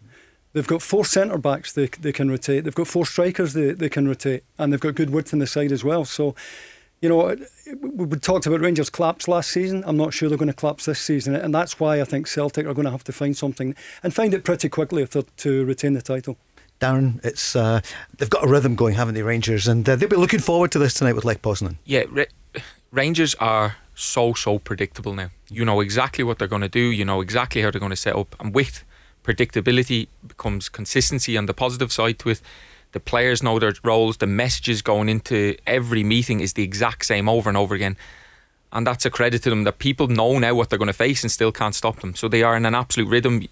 They've got four centre backs they, they can rotate. They've got four strikers they, they can rotate, and they've got good width in the side as well. So, you know, we talked about Rangers collapse last season. I'm not sure they're going to collapse this season, and that's why I think Celtic are going to have to find something and find it pretty quickly if they're to retain the title. Darren, it's uh, they've got a rhythm going, haven't they, Rangers? And uh, they'll be looking forward to this tonight with Lech Poznan. Yeah, Rangers are so so predictable now. You know exactly what they're going to do. You know exactly how they're going to set up, and with predictability becomes consistency on the positive side to it. The players know their roles, the messages going into every meeting is the exact same over and over again. And that's a credit to them that people know now what they're going to face and still can't stop them. So they are in an absolute rhythm.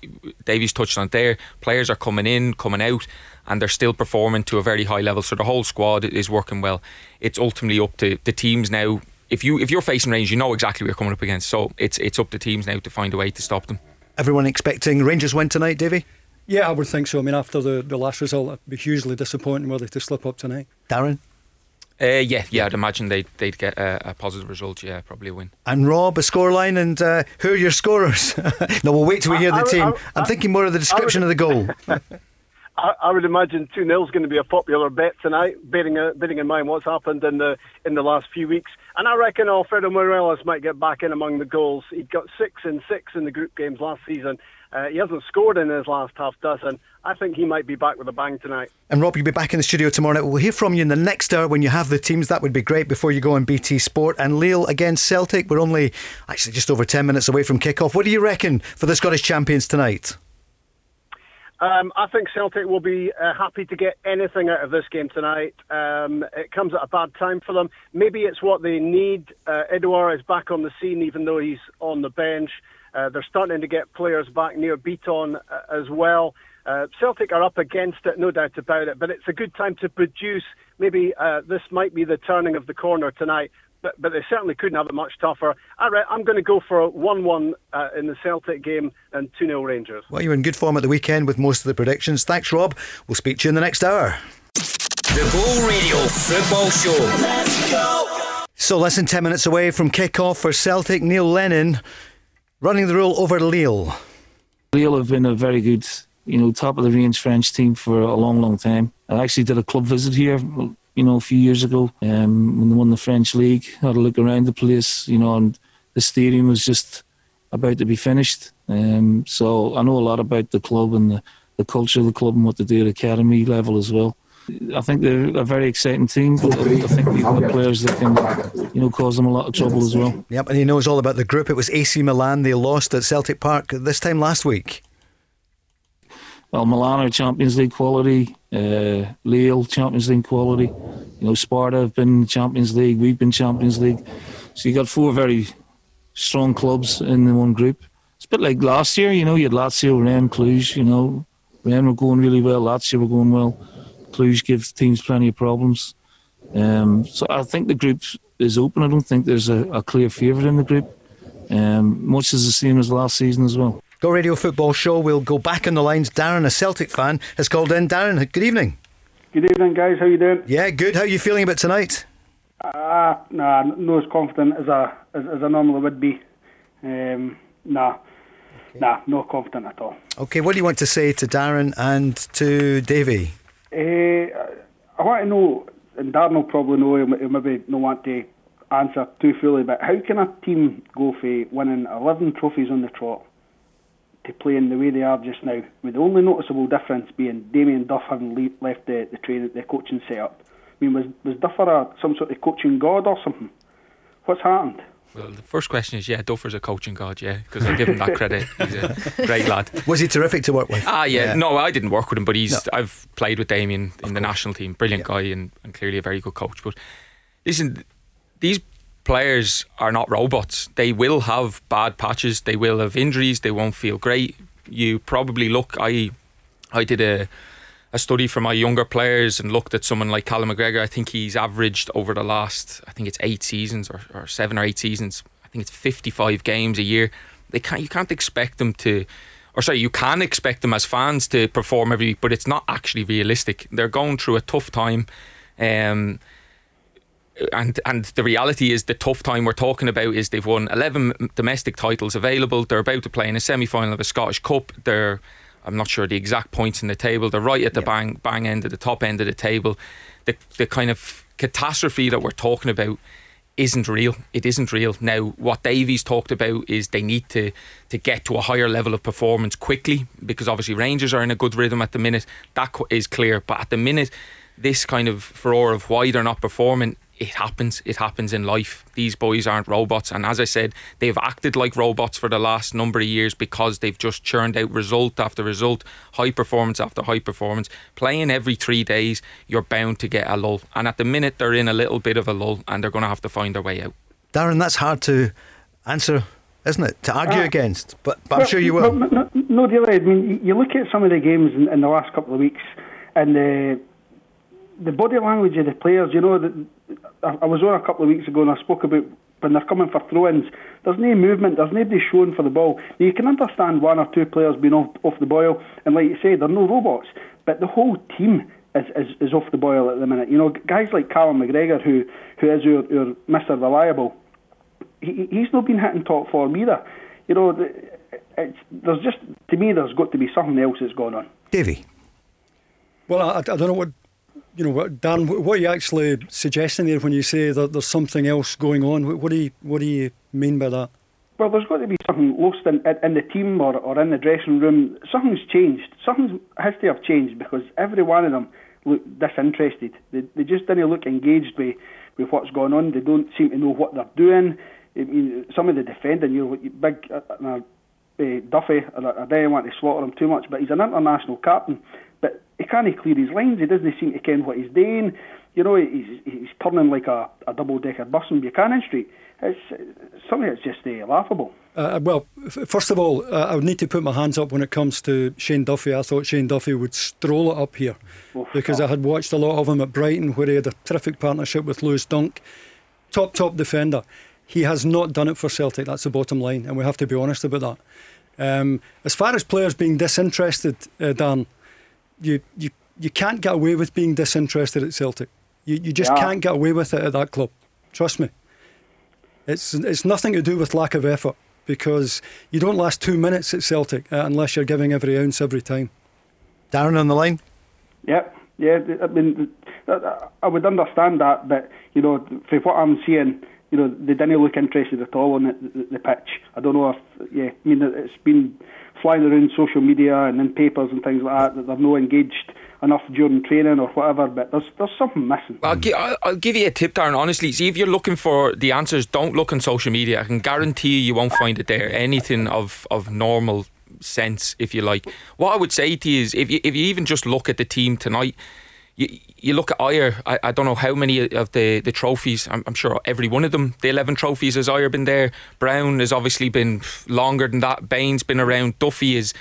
Davie's touched on it there. Players are coming in, coming out, and they're still performing to a very high level. So the whole squad is working well. It's ultimately up to the teams now. If you if you're facing range, you know exactly what you're coming up against. So it's it's up to teams now to find a way to stop them. Everyone expecting Rangers win tonight, Davie? Yeah, I would think so. I mean, after the, the last result, it'd be hugely disappointing were they to slip up tonight. Darren? Uh, yeah, yeah, I'd imagine they'd, they'd get a, a, positive result. Yeah, probably a win. And Rob, a scoreline, and uh, who are your scorers? no, we'll wait till we hear the I, team. I, am thinking more of the description would, of the goal. I, would imagine 2 0 is going to be a popular bet tonight, bearing, uh, bearing in mind what's happened in the in the last few weeks. And I reckon Alfredo Morelos might get back in among the goals. He got six and six in the group games last season, Uh, he hasn't scored in his last half dozen. I think he might be back with a bang tonight. And Rob, you'll be back in the studio tomorrow night. We'll hear from you in the next hour when you have the teams. That would be great before you go on BT Sport. And Lille against Celtic. We're only actually just over 10 minutes away from kick-off. What do you reckon for the Scottish champions tonight? Um, I think Celtic will be uh, happy to get anything out of this game tonight. Um, it comes at a bad time for them. Maybe it's what they need. Uh, Edouard is back on the scene, even though he's on the bench. Uh, they're starting to get players back Nir Bitton uh, as well. Uh, Celtic are up against it, no doubt about it, but it's a good time to produce. Maybe uh, this might be the turning of the corner tonight but, but they certainly couldn't have it much tougher. All right, I'm going to go for 1 1 uh, in the Celtic game and 2 0 Rangers. Well, you're in good form at the weekend with most of the predictions. Thanks, Rob. We'll speak to you in the next hour. The Go Radio Football Show. Let's go. So, less than 10 minutes away from kick-off for Celtic, Neil Lennon running the rule over Lille. Lille have been a very good, you know, top of the range French team for a long, long time. I actually did a club visit here you know, a few years ago um, when they won the French league. Had a look around the place, you know, and the stadium was just about to be finished. Um, so I know a lot about the club and the, the culture of the club and what they do at academy level as well. I think they're a very exciting team, but I think they've got players that can, you know, cause them a lot of trouble as well. Yep, and he knows all about the group. It was AC Milan. They lost at Celtic Park this time last week. Well, Milan are Champions League quality uh, Lille Champions League quality. You know, Sparta have been Champions League. We've been Champions League. So you got four very strong clubs in the one group. It's a bit like last year. You know, you had Lazio, Rennes, Cluj. You know, Rennes were going really well. Lazio were going well. Cluj gives teams plenty of problems. Um, so I think the group is open. I don't think there's a, a clear favourite in the group. Um, much is the same as last season as well. Go Radio Football Show. We'll go back on the lines. Darren, a Celtic fan, has called in. Darren, good evening. Good evening, guys. How you doing? Yeah, good. How are you feeling about tonight? Ah, uh, nah, not as confident as I as, as I normally would be. Um, nah, okay. nah, not confident at all. Okay, what do you want to say to Darren and to Davie? Uh, I want to know, and Darren will probably know. He'll maybe not want to answer too fully, but how can a team go for winning 11 trophies on the trot to playing the way they are just now, with the only noticeable difference being Damien Duff having le- left the the train, the coaching setup. I mean, was was Duffer a, some sort of coaching god or something? What's happened? Well, the first question is, yeah, Duffer's a coaching god, yeah, because I give him that credit. He's a great lad. Was he terrific to work with? Ah, yeah. yeah. No, I didn't work with him, but he's. No. I've played with Damien in the national team. Brilliant yeah. guy and, and clearly a very good coach. But listen, these players are not robots. They will have bad patches. They will have injuries. They won't feel great. You probably look. I I did a a study for my younger players and looked at someone like Callum McGregor. I think he's averaged over the last. I think it's eight seasons or, or seven or eight seasons. I think it's fifty five games a year. They can't. You can't expect them to or sorry, you can expect them as fans to perform every week, but it's not actually realistic. They're going through a tough time. Um, and and the reality is the tough time we're talking about is they've won 11 domestic titles available. They're about to play in a semi final of a Scottish Cup. They're I'm not sure the exact points in the table. They're right at the bang bang end of the top end of the table. The the kind of catastrophe that we're talking about isn't real. It isn't real. Now, what Davie's talked about is they need to to get to a higher level of performance quickly because obviously Rangers are in a good rhythm at the minute. That is clear. But at the minute, this kind of furore of why they're not performing it happens. It happens in life. These boys aren't robots. And as I said, they've acted like robots for the last number of years because they've just churned out result after result, high performance after high performance. Playing every three days, you're bound to get a lull. And at the minute, they're in a little bit of a lull and they're going to have to find their way out. Darren, that's hard to answer, isn't it? To argue uh, against. But, but well, I'm sure you will. no, no, really. I mean, you look at some of the games in, in the last couple of weeks and the the body language of the players, you know, the, I, was on a couple of weeks ago and I spoke about when they're coming for throw-ins. There's no movement. There's nobody showing for the ball. Now, you can understand one or two players being off, off the boil, and like you say, they're no robots. But the whole team is, is, is off the boil at the minute. You know, guys like Callum McGregor, who who is your, your Mr. Reliable, he, he's not been hitting top form either. You know, it's, there's just to me, there's got to be something else that's going on. Davie. Well, I, I don't know what you know, Dan, what are you actually suggesting there when you say that there's something else going on? What do you what do you mean by that? Well, there's got to be something lost in, in the team or, or in the dressing room. Something's changed. Something has to have changed because every one of them look disinterested. They, they just didn't look engaged with, with what's going on. They don't seem to know what they're doing. I mean, some of the defending, you know, big uh, uh, uh, Duffy, I don't want to slaughter him too much, but he's an international captain. But he can't clear his lines. He doesn't seem to ken what he's doing. You know, he's, he's turning like a, a double decker bus on Buchanan Street. It's, something that's just uh, laughable. Uh, well, f- first of all, uh, I would need to put my hands up when it comes to Shane Duffy. I thought Shane Duffy would stroll it up here Oof, because. I had watched a lot of him at Brighton where he had a terrific partnership with Lewis Dunk. Top, top defender. He has not done it for Celtic, that's the bottom line, and we have to be honest about that. Um, as far as players being disinterested, uh, Dan, you, you, you can't get away with being disinterested at Celtic. You, you just yeah. can't get away with it at that club. Trust me. It's, it's nothing to do with lack of effort because you don't last two minutes at Celtic uh, unless you're giving every ounce every time. Darren on the line? Yep. Yeah, I mean, I would understand that, but, you know, for what I'm seeing, you know, they didn't look interested at all on the, the, the pitch. I don't know if, yeah, I mean, it's been flying around social media and in papers and things like that that they're not engaged enough during training or whatever, but there's there's something missing. I'll, gi- I'll give you a tip, Darren. Honestly, see if you're looking for the answers, don't look on social media. I can guarantee you, you won't find it there. Anything of of normal sense, if you like. What I would say to you is, if you if you even just look at the team tonight. You, you look at Ajer, I, I don't know how many of the, the trophies, I'm, I'm sure every one of them, the 11 trophies has Ajer been there. Brown has obviously been longer than that. Bain's been around. Duffy is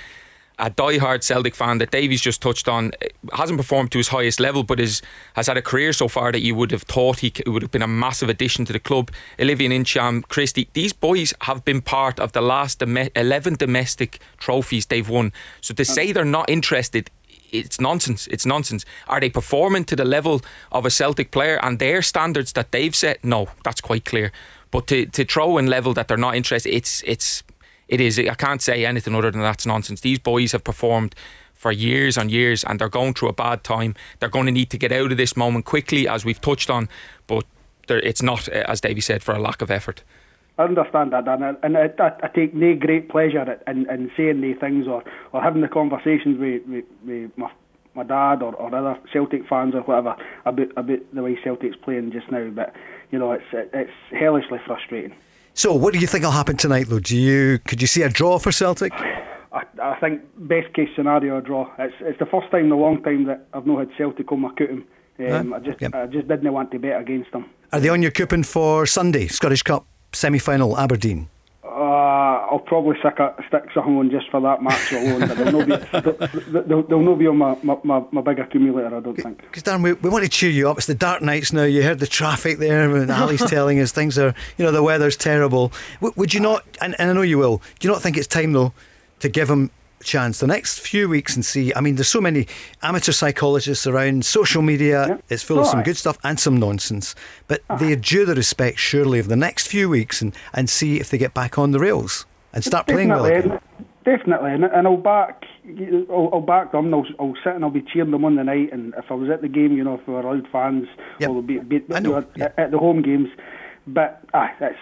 a die-hard Celtic fan that Davie's just touched on hasn't performed to his highest level, but is has had a career so far that you would have thought he would have been a massive addition to the club. Olivier Ntcham, Christie, these boys have been part of the last 11 domestic trophies they've won. So to say they're not interested it's nonsense. It's nonsense. Are they performing to the level of a Celtic player and their standards that they've set? No, that's quite clear. But to, to throw in level that they're not interested, it's it's it is. I can't say anything other than that's nonsense. These boys have performed for years and years, and they're going through a bad time. They're going to need to get out of this moment quickly, as we've touched on. But it's not, as Davie said, for a lack of effort. I understand that, Dan, and I, I, I take no great pleasure in, in saying these things or, or having the conversations with, with, with my, my dad or, or other Celtic fans or whatever about about the way Celtic's playing just now. But you know, it's it's hellishly frustrating. So, what do you think will happen tonight, though? Do you could you see a draw for Celtic? I, I think best case scenario a draw. It's it's the first time in a long time that I've not had Celtic on my coupon. Um, I just. I just didn't want to bet against them. Are they on your coupon for Sunday Scottish Cup semi final Aberdeen? Uh, I'll probably stick, a, stick something on just for that match alone, but they'll not be, they'll, they'll not be on my, my, my, my big accumulator, I don't think. Because, Darren, we, we want to cheer you up. It's the dark nights now. You heard the traffic there, and Ali's telling us things are, you know, the weather's terrible. W- would you not, and, and I know you will, do you not think it's time, though, to give him chance the next few weeks and see. I mean, there's so many amateur psychologists around. Social media yeah. is full of some good stuff and some nonsense. But uh they are due the respect, surely, of the next few weeks and, and see if they get back on the rails and start playing well. Again. Definitely, and, and I'll back, I'll, I'll back them. I'll, I'll sit and I'll be cheering them on the night. And if I was at the game, you know, if we were loud fans, yep. will be, be I know, you know, at the home games. But ah, it's,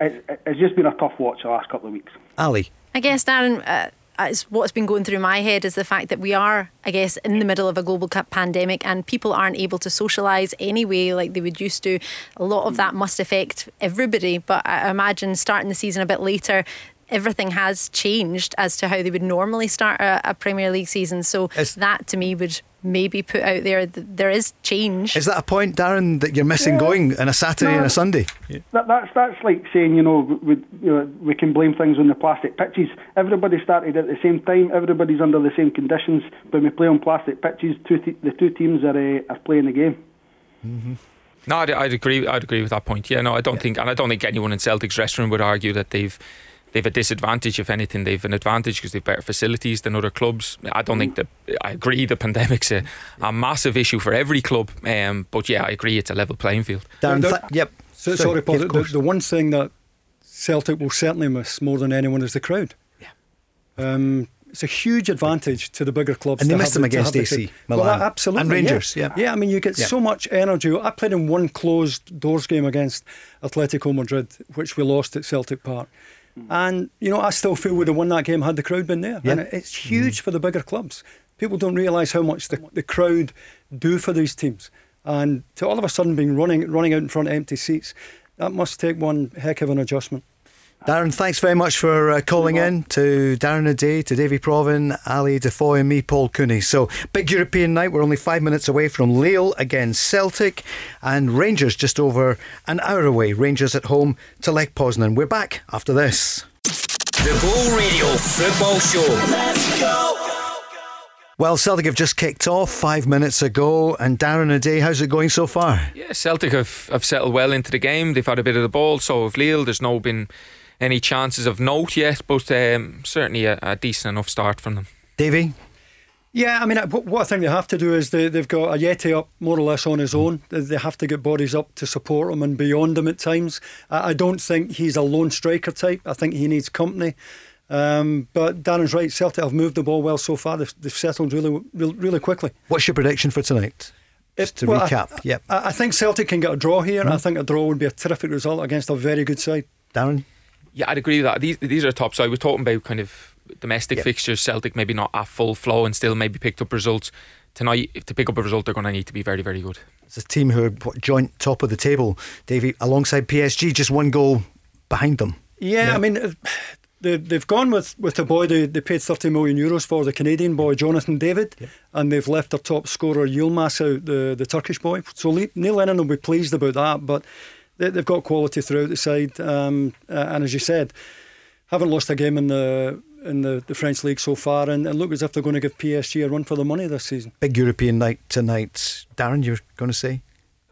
it, it's just been a tough watch the last couple of weeks. Ali, I guess Darren. Uh, it's what's been going through my head is the fact that we are, I guess, in the middle of a global pandemic and people aren't able to socialise anyway like they would used to. A lot of that must affect everybody, but I imagine starting the season a bit later, everything has changed as to how they would normally start a, a Premier League season. So it's, that to me would maybe put out there that there is change. Is that a point, Darren, that you're missing yeah. going on a Saturday no, and a Sunday? Yeah. That, that's that's like saying you know we you know we can blame things on the plastic pitches. Everybody started at the same time. Everybody's under the same conditions. When we play on plastic pitches, two te- the two teams are uh, are playing the game. Mm-hmm. No, I'd, I'd, agree. I'd agree with that point. Yeah, no, I don't yeah. think, and I don't think anyone in Celtic's restaurant would argue that they've they've a disadvantage. If anything, they've an advantage because they've better facilities than other clubs. I don't think that I agree. The pandemic's a, a massive issue for every club. Um, but yeah, I agree. It's a level playing field. Darren, th- yep. So, sorry, sorry Paul. Yeah, the, the, one thing that Celtic will certainly miss more than anyone is the crowd. Yeah. Um, it's a huge advantage to the bigger clubs. And they missed them against AC Milan. Well, absolutely. And Rangers, yeah. yeah. yeah. I mean, you get yeah. so much energy. I played in one closed doors game against Atletico Madrid, which we lost at Celtic Park Mm. And, you know, I still feel we'd have won that game had the crowd been there. Yeah. And it's huge mm. for the bigger clubs. People don't realise how much the, the crowd do for these teams. And to all of a sudden being running running out in front of empty seats, that must take one heck of an adjustment. Darren, thanks very much for uh, calling in to Darren O'Dea, to Davie Provan, Ali DeFoy, and me, Paul Cooney. So, big European night. We're only five minutes away from Lille against Celtic, and Rangers just over an hour away. Rangers at home to Lech Poznan. We're back after this. The Go Radio Football Show. Let's go. Well, Celtic have just kicked off five minutes ago, and Darren O'Dea, how's it going so far? Yeah, Celtic have, have settled well into the game. They've had a bit of the ball, so have Lille. There's no been any chances of note yet, but um, certainly a, a, decent enough start from them. Davie? Yeah, I mean, what I think they have to do is they, they've got Ajeti up more or less on his own. They have to get bodies up to support him and beyond him at times. I don't think he's a lone striker type. I think he needs company. Um, but Darren's right. Celtic have moved the ball well so far. They've, they've settled really, really, really quickly. What's your prediction for tonight? Just to well, recap. I, yep. I, I, think Celtic can get a draw here. Mm. I think a draw would be a terrific result against a very good side. Darren. Yeah, I'd agree with that. These these are top. So I was talking about kind of domestic yep. fixtures. Celtic maybe not at full flow and still maybe picked up results tonight. If to pick up a result, they're going to need to be very very good. It's a team who are joint top of the table, Davie, alongside PSG, just one goal behind them. Yeah, yeah. I mean, they, they've gone with, with the boy they, they paid 30 million euros for, the Canadian boy, Jonathan David, yeah. and they've left their top scorer, Yilmaz, out, the, the Turkish boy. So Neil Lennon will be pleased about that, but they, have got quality throughout the side. Um, uh, and as you said, haven't lost a game in the in the, the French league so far, and, and look as if they're going to give PSG a run for the money this season. Big European night tonight. Darren, you're going to say?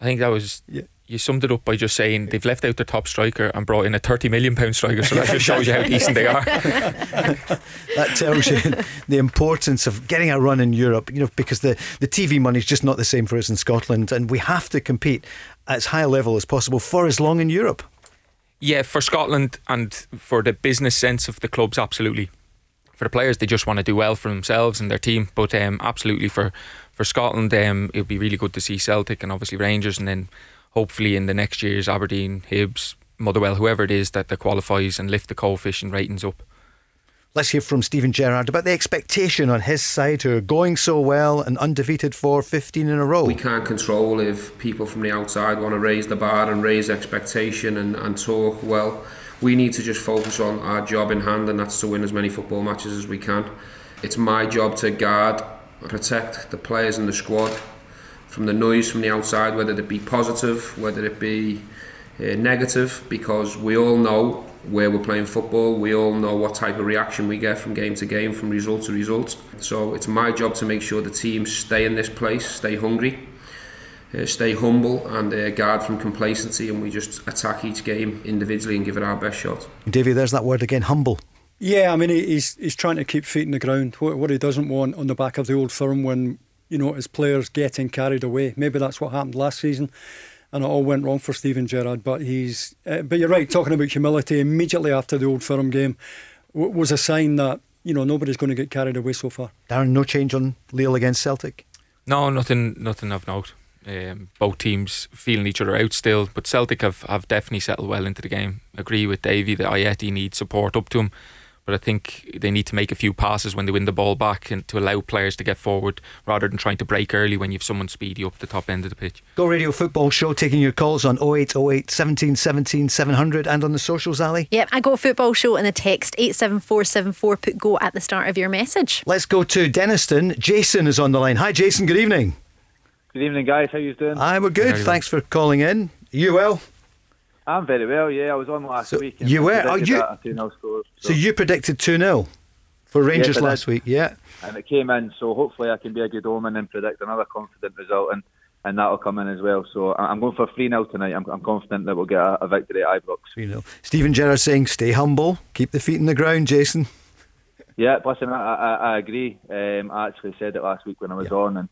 I think that was yeah you summed it up by just saying they've left out their top striker and brought in a 30 million pound striker so that just shows you how decent they are that tells you the importance of getting a run in Europe you know because the, the TV money is just not the same for us in Scotland and we have to compete at as high a level as possible for as long in Europe yeah for Scotland and for the business sense of the clubs absolutely for the players they just want to do well for themselves and their team but um, absolutely for for Scotland um, it would be really good to see Celtic and obviously Rangers and then hopefully in the next years Aberdeen, Hibs, Motherwell, whoever it is that, that qualifies and lift the coefficient ratings up. Let's hear from Steven Gerrard about the expectation on his side who are going so well and undefeated for 15 in a row. We can't control if people from the outside want to raise the bar and raise expectation and, and talk well. We need to just focus on our job in hand and that's to win as many football matches as we can. It's my job to guard, protect the players in the squad from the noise from the outside, whether it be positive, whether it be uh, negative, because we all know where we're playing football, we all know what type of reaction we get from game to game, from result to result. So it's my job to make sure the team stay in this place, stay hungry, uh, stay humble, and uh, guard from complacency, and we just attack each game individually and give it our best shot. Davie, there's that word again, humble. Yeah, I mean he's he's trying to keep feet in the ground. What, what he doesn't want on the back of the old firm when you know, his players getting carried away. Maybe that's what happened last season, and it all went wrong for Steven Gerrard. But he's, uh, but you're right. Talking about humility immediately after the Old Firm game w- was a sign that you know nobody's going to get carried away so far. Darren, no change on Lille against Celtic. No, nothing, nothing of note. Um, both teams feeling each other out still, but Celtic have, have definitely settled well into the game. Agree with Davie that Ajeti needs support up to him but I think they need to make a few passes when they win the ball back and to allow players to get forward rather than trying to break early when you've someone speedy up the top end of the pitch. Go Radio Football Show taking your calls on 0808 17 17 700 and on the socials, Ali. Yep, I go Football Show in the text 87474. Put go at the start of your message. Let's go to Dennistoun. Jason is on the line. Hi, Jason. Good evening. Good evening, guys. How you doing? Hi, we're good. Thanks for calling in. You well? I'm very well, yeah. I was on last so week. You were? Oh, you, scores, so. so. you predicted 2 0 for Rangers yes, last week, yeah. And it came in, so hopefully I can be a good omen and predict another confident result, and, and that'll come in as well. So I'm going for 3 0 tonight. I'm, I'm confident that we'll get a, a victory at Ibrox. 3 0. Steven Gerrard saying, stay humble, keep the feet in the ground, Jason. Yeah, listen, I, I, I agree. Um, I actually said it last week when I was yeah. on, and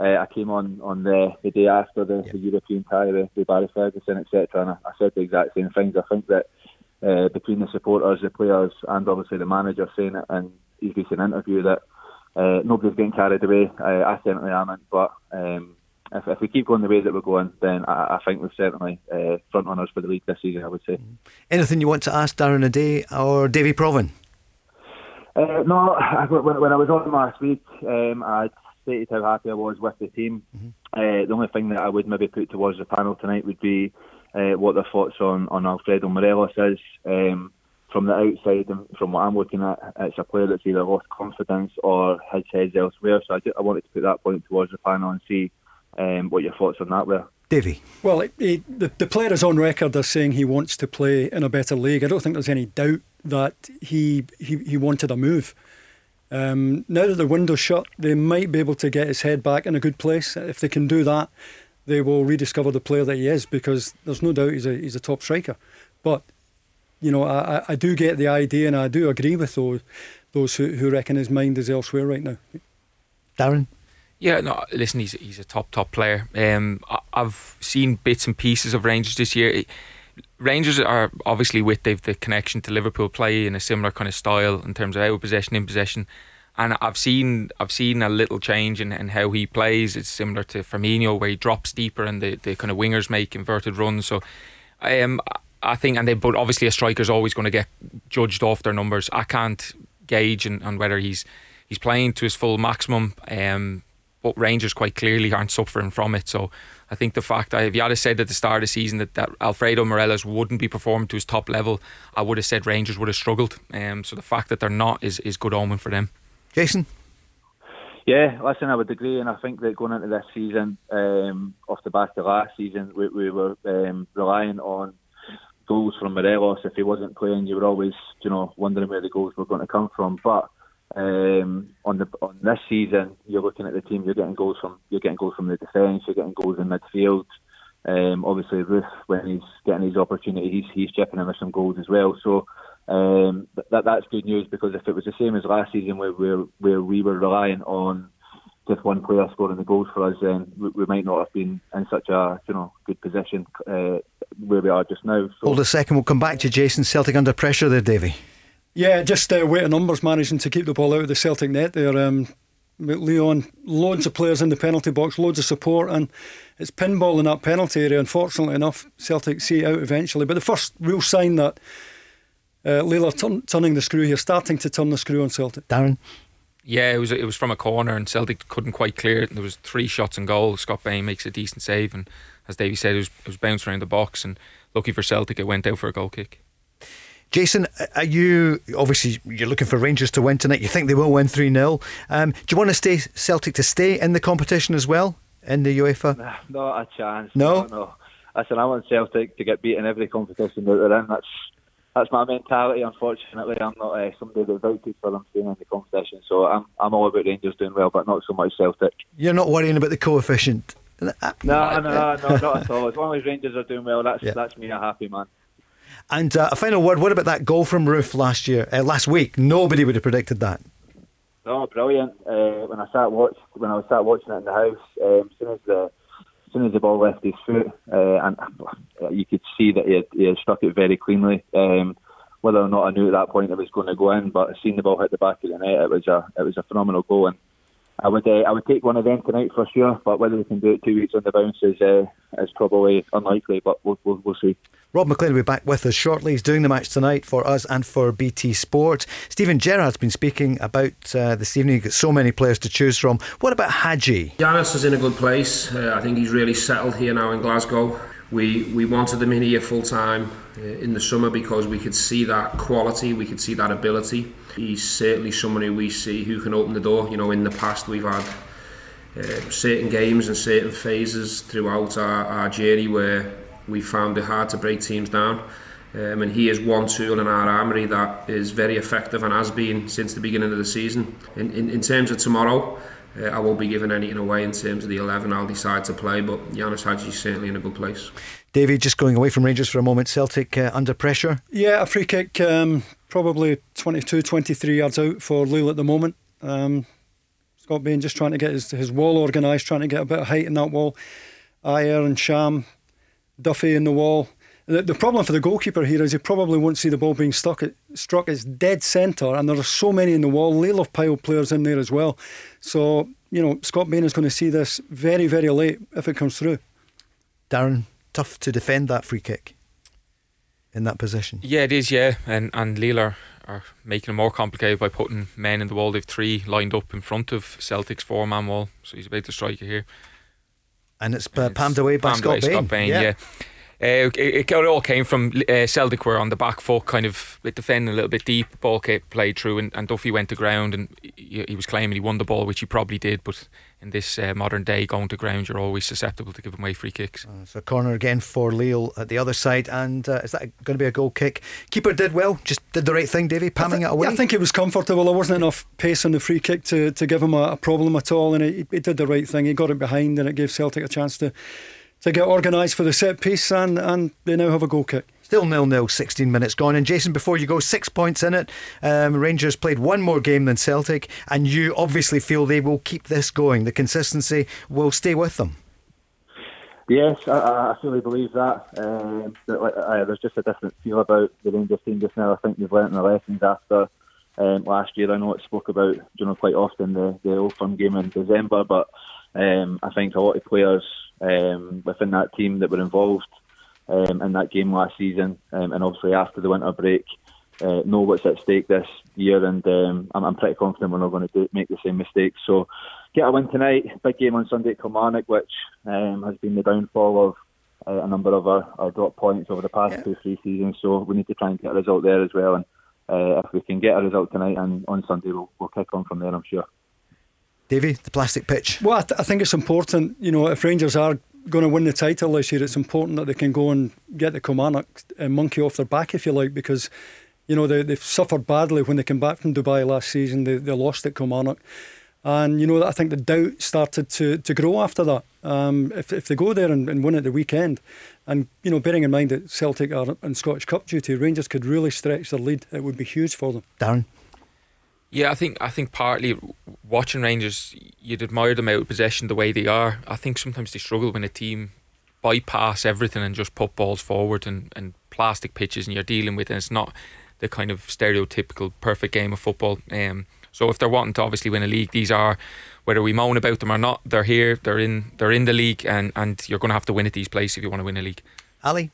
uh, I came on on the, the day after the, yeah. the European tie, the, the Barry Ferguson, etc., and I, I, said the exact same things. I think that uh, between the supporters, the players, and obviously the manager saying it in his recent interview that uh, nobody's getting carried away. I certainly am, but um, if, if we keep going the way that we're going, then I, I think we're certainly uh, front runners for the league this season. I would say. Anything you want to ask Darren O'Dea or Davie Provan? Uh, no, when, when I was on last week, um, I stated how happy I was with the team. Mm-hmm. Uh, the only thing that I would maybe put towards the panel tonight would be uh, what their thoughts on, on Alfredo Morelos is. Um, from the outside and from what I'm looking at, it's a player that's either lost confidence or his head's elsewhere. So I, I wanted to put that point towards the panel and see um, what your thoughts on that were. Davie. Well, the, the player is on record as saying he wants to play in a better league. I don't think there's any doubt that he he, he wanted a move. Um, now that the window's shut, they might be able to get his head back in a good place. If they can do that, they will rediscover the player that he is because there's no doubt he's a he's a top striker. But you know, I, I do get the idea and I do agree with those those who, who reckon his mind is elsewhere right now. Darren. Yeah, no. Listen, he's he's a top top player. Um, I've seen bits and pieces of Rangers this year. Rangers are obviously with they've the connection to Liverpool play in a similar kind of style in terms of out possession, in possession, and I've seen I've seen a little change in, in how he plays. It's similar to Firmino where he drops deeper and the, the kind of wingers make inverted runs. So, um, I think, and they but obviously a striker's always going to get judged off their numbers. I can't gauge on, on whether he's he's playing to his full maximum. Um, but Rangers quite clearly aren't suffering from it. So I think the fact that if you had said at the start of the season that, that Alfredo Morelos wouldn't be performing to his top level, I would have said Rangers would have struggled. Um, so the fact that they're not is, is good omen for them. Jason? Yeah, listen, I would agree, and I think that going into this season, um, off the back of last season, we, we were um, relying on goals from Morelos. If he wasn't playing, you were always, you know, wondering where the goals were going to come from. But um, on the on this season, you're looking at the team. You're getting goals from you're getting goals from the defence. You're getting goals in midfield. Um, obviously, Roofe, when he's getting his opportunity, he's he's chipping in with some goals as well. So um, that that's good news because if it was the same as last season, where where, where we were relying on just one player scoring the goals for us, then we, we might not have been in such a you know good position uh, where we are just now. So. Hold a second, we'll come back to Jason Celtic under pressure there, Davie. Yeah, just uh, weight of numbers managing to keep the ball out of the Celtic net there. Um, Leon, loads of players in the penalty box, loads of support, and it's pinball in that penalty area. Unfortunately enough, Celtic see it out eventually. But the first real sign that uh, Layla turn, turning the screw here, starting to turn the screw on Celtic. Darren. Yeah, it was it was from a corner and Celtic couldn't quite clear it. There was three shots and goal. Scott Bain makes a decent save, and as Davie said, it was, it was bounced around the box. And lucky for Celtic, it went out for a goal kick. Jason, are you obviously you're looking for Rangers to win tonight? You think they will win three 0 um, Do you want to stay Celtic to stay in the competition as well in the UEFA? Nah, not a chance. No, no. no. Listen, I want Celtic to get beat in every competition that they're in. That's that's my mentality. Unfortunately, I'm not uh, somebody that voted for them staying in the competition. So I'm I'm all about Rangers doing well, but not so much Celtic. You're not worrying about the coefficient. No, no, no, no, not at all. As long as Rangers are doing well, that's yeah. that's me a happy man. And uh, a final word. What about that goal from Roofe last year, uh, last week? Nobody would have predicted that. Oh, brilliant! Uh, when I sat watch, when I was sat watching it in the house, um, as soon as the as soon as the ball left his foot, uh, and you could see that he had, he had struck it very cleanly. Um, whether or not I knew at that point it was going to go in, but seeing the ball hit the back of the net, it was a it was a phenomenal goal, and I would uh, I would take one of them tonight for sure. But whether we can do it two weeks on the bounce is uh, is probably unlikely. But we'll, we'll, we'll see. Rob Maclean will be back with us shortly. He's doing the match tonight for us and for BT Sport. Steven Gerrard's been speaking about uh, this evening. You've got so many players to choose from. What about Hagi? Ianis is in a good place. Uh, I think he's really settled here now in Glasgow. We we wanted him in here full time uh, in the summer because we could see that quality, we could see that ability. He's certainly someone who we see who can open the door. You know, in the past we've had uh, certain games and certain phases throughout our, our journey where we found it hard to break teams down. Um, and he is one tool in our armoury that is very effective and has been since the beginning of the season. In, in, in terms of tomorrow, uh, I won't be giving anything away in terms of the 11 I'll decide to play, but Ianis Hagi is certainly in a good place. David, just going away from Rangers for a moment, Celtic uh, under pressure? Yeah, a free kick, um, probably 22, 23 yards out for Lille at the moment. Um, Scott Bain just trying to get his, his wall organised, trying to get a bit of height in that wall. Ajer and Sham Duffy in the wall. The, the problem for the goalkeeper here is he probably won't see the ball being stuck at, struck. It's dead centre, and there are so many in the wall. Lille have piled players in there as well. So you know, Scott Bain is going to see this very, very late if it comes through. Darren, tough to defend that free kick in that position. Yeah, it is. Yeah, and and Lille are, making it more complicated by putting men in the wall. They've three lined up in front of Celtic's four-man wall, so he's about to strike it here. And it's uh, palmed away by Scott Bain. Scott Bain. yeah. yeah. Uh, it, it, all came from uh, Celtic were on the back foot, kind of defending a little bit deep. Ball played through, and, and Duffy went to ground, and he, he, was claiming he won the ball, which he probably did. But in this uh, modern day, going to ground, you're always susceptible to giving away free kicks. Uh, so corner again for Lille at the other side, and uh, is that going to be a goal kick? Keeper did well, just did the right thing, Davie, palming th- it away. Yeah, I think it was comfortable. There wasn't enough pace on the free kick to, to give him a, a problem at all, and he, he did the right thing. He got it behind, and it gave Celtic a chance to to get organised for the set piece, and, and they now have a goal kick. Still nil nil, 16 minutes gone. And Jason, before you go, six points in it. Um, Rangers played one more game than Celtic, and you obviously feel they will keep this going. The consistency will stay with them. Yes, I, I fully believe that. Um, uh, there's just a different feel about the Rangers team just now. I think they've learnt their lessons after um, last year. I know it spoke about, you know, quite often the the Old Firm game in December, but um, I think a lot of players um, within that team that were involved um, in that game last season, um, and obviously after the winter break, uh, know what's at stake this year, and um, I'm, I'm, pretty confident we're not going to do, make the same mistakes. So, get a win tonight. Big game on Sunday at Kilmarnock, which um, has been the downfall of uh, a number of our, our, drop points over the past yeah. two, three seasons. So we need to try and get a result there as well. And uh, if we can get a result tonight and on Sunday, we'll, we'll kick on from there. I'm sure. Davie, the plastic pitch. Well, I, th- I, think it's important, you know, if Rangers are going to win the title this year, it's important that they can go and get the Kilmarnock uh, monkey off their back, if you like, because, you know, they, they've suffered badly when they came back from Dubai last season. They, they lost at Kilmarnock. And, you know, I think the doubt started to, to grow after that. Um, if, if they go there and, and win at the weekend, and, you know, bearing in mind that Celtic are in Scottish Cup duty, Rangers could really stretch their lead. It would be huge for them. Darren? Yeah, I think I think partly watching Rangers, you'd admire them out of possession the way they are. I think sometimes they struggle when a team bypass everything and just put balls forward and, and plastic pitches and you're dealing with, and it's not the kind of stereotypical perfect game of football. Um, so if they're wanting to obviously win a league, these are whether we moan about them or not, they're here, they're in, they're in the league, and and you're going to have to win at these places if you want to win a league. Ali.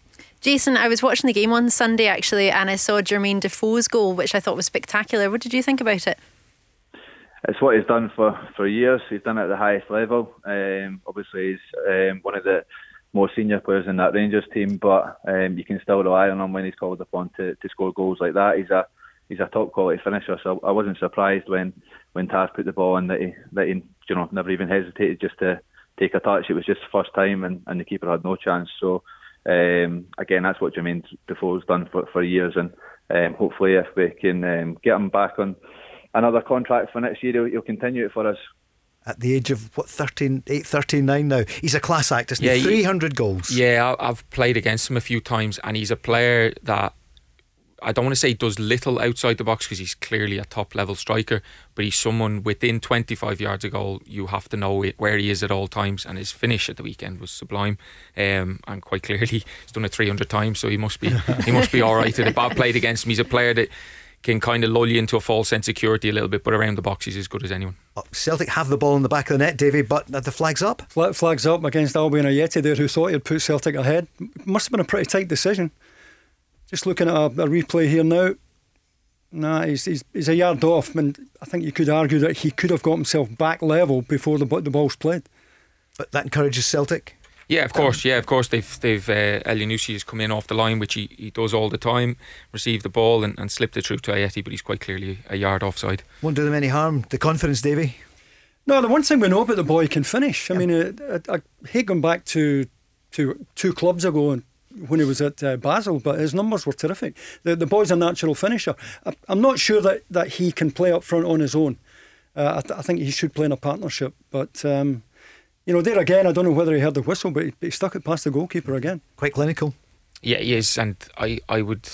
Jason, I was watching the game on Sunday actually, and I saw Jermaine Defoe's goal, which I thought was spectacular. What did you think about it? It's what he's done for, for years. He's done it at the highest level. Um, obviously, he's um, one of the more senior players in that Rangers team, but um, you can still rely on him when he's called upon to, to score goals like that. He's a he's a top quality finisher. So I wasn't surprised when when Taz put the ball in that he that he you know never even hesitated just to take a touch. It was just the first time, and, and the keeper had no chance. So um, again, that's what Jermaine Defoe's done for, for years, and um, hopefully, if we can um, get him back on another contract for next year, he'll, he'll, continue it for us. At the age of what 13, 8, 39 now, he's a class act, isn't yeah, he? Three hundred goals. Yeah, I've played against him a few times, and he's a player that I don't want to say he does little outside the box because he's clearly a top level striker, but he's someone within 25 yards of goal. You have to know where he is at all times, and his finish at the weekend was sublime. Um, and quite clearly, he's done it 300 times, so he must be he must be all right. And Bob played against him. He's a player that can kind of lull you into a false sense of security a little bit, but around the box he's as good as anyone. Oh, Celtic have the ball in the back of the net, Davie, but the flag's up. Flag's up against Albian Ajeti there, who thought he'd put Celtic ahead. Must have been a pretty tight decision. Just looking at a, a replay here now. Nah, he's, he's, he's a yard off, and I think you could argue that he could have got himself back level before the the ball's played. But that encourages Celtic. Yeah, of course. Yeah, of course. They've they've uh, Elyounoussi has come in off the line, which he, he does all the time. Received the ball and, and slipped it through to Ajeti, but he's quite clearly a yard offside. Won't do them any harm. The confidence, Davie. No, the one thing we know about the boy can finish. I mean, uh, I, I hate going back to to two clubs ago and when he was at uh, Basel, but his numbers were terrific. The, the boy's a natural finisher. I, am not sure that, that he can play up front on his own. Uh, I, th- I, think he should play in a partnership. But, um, you know, there again, I don't know whether he heard the whistle, but he, he stuck it past the goalkeeper again. Quite clinical. Yeah, he is. And I, I would.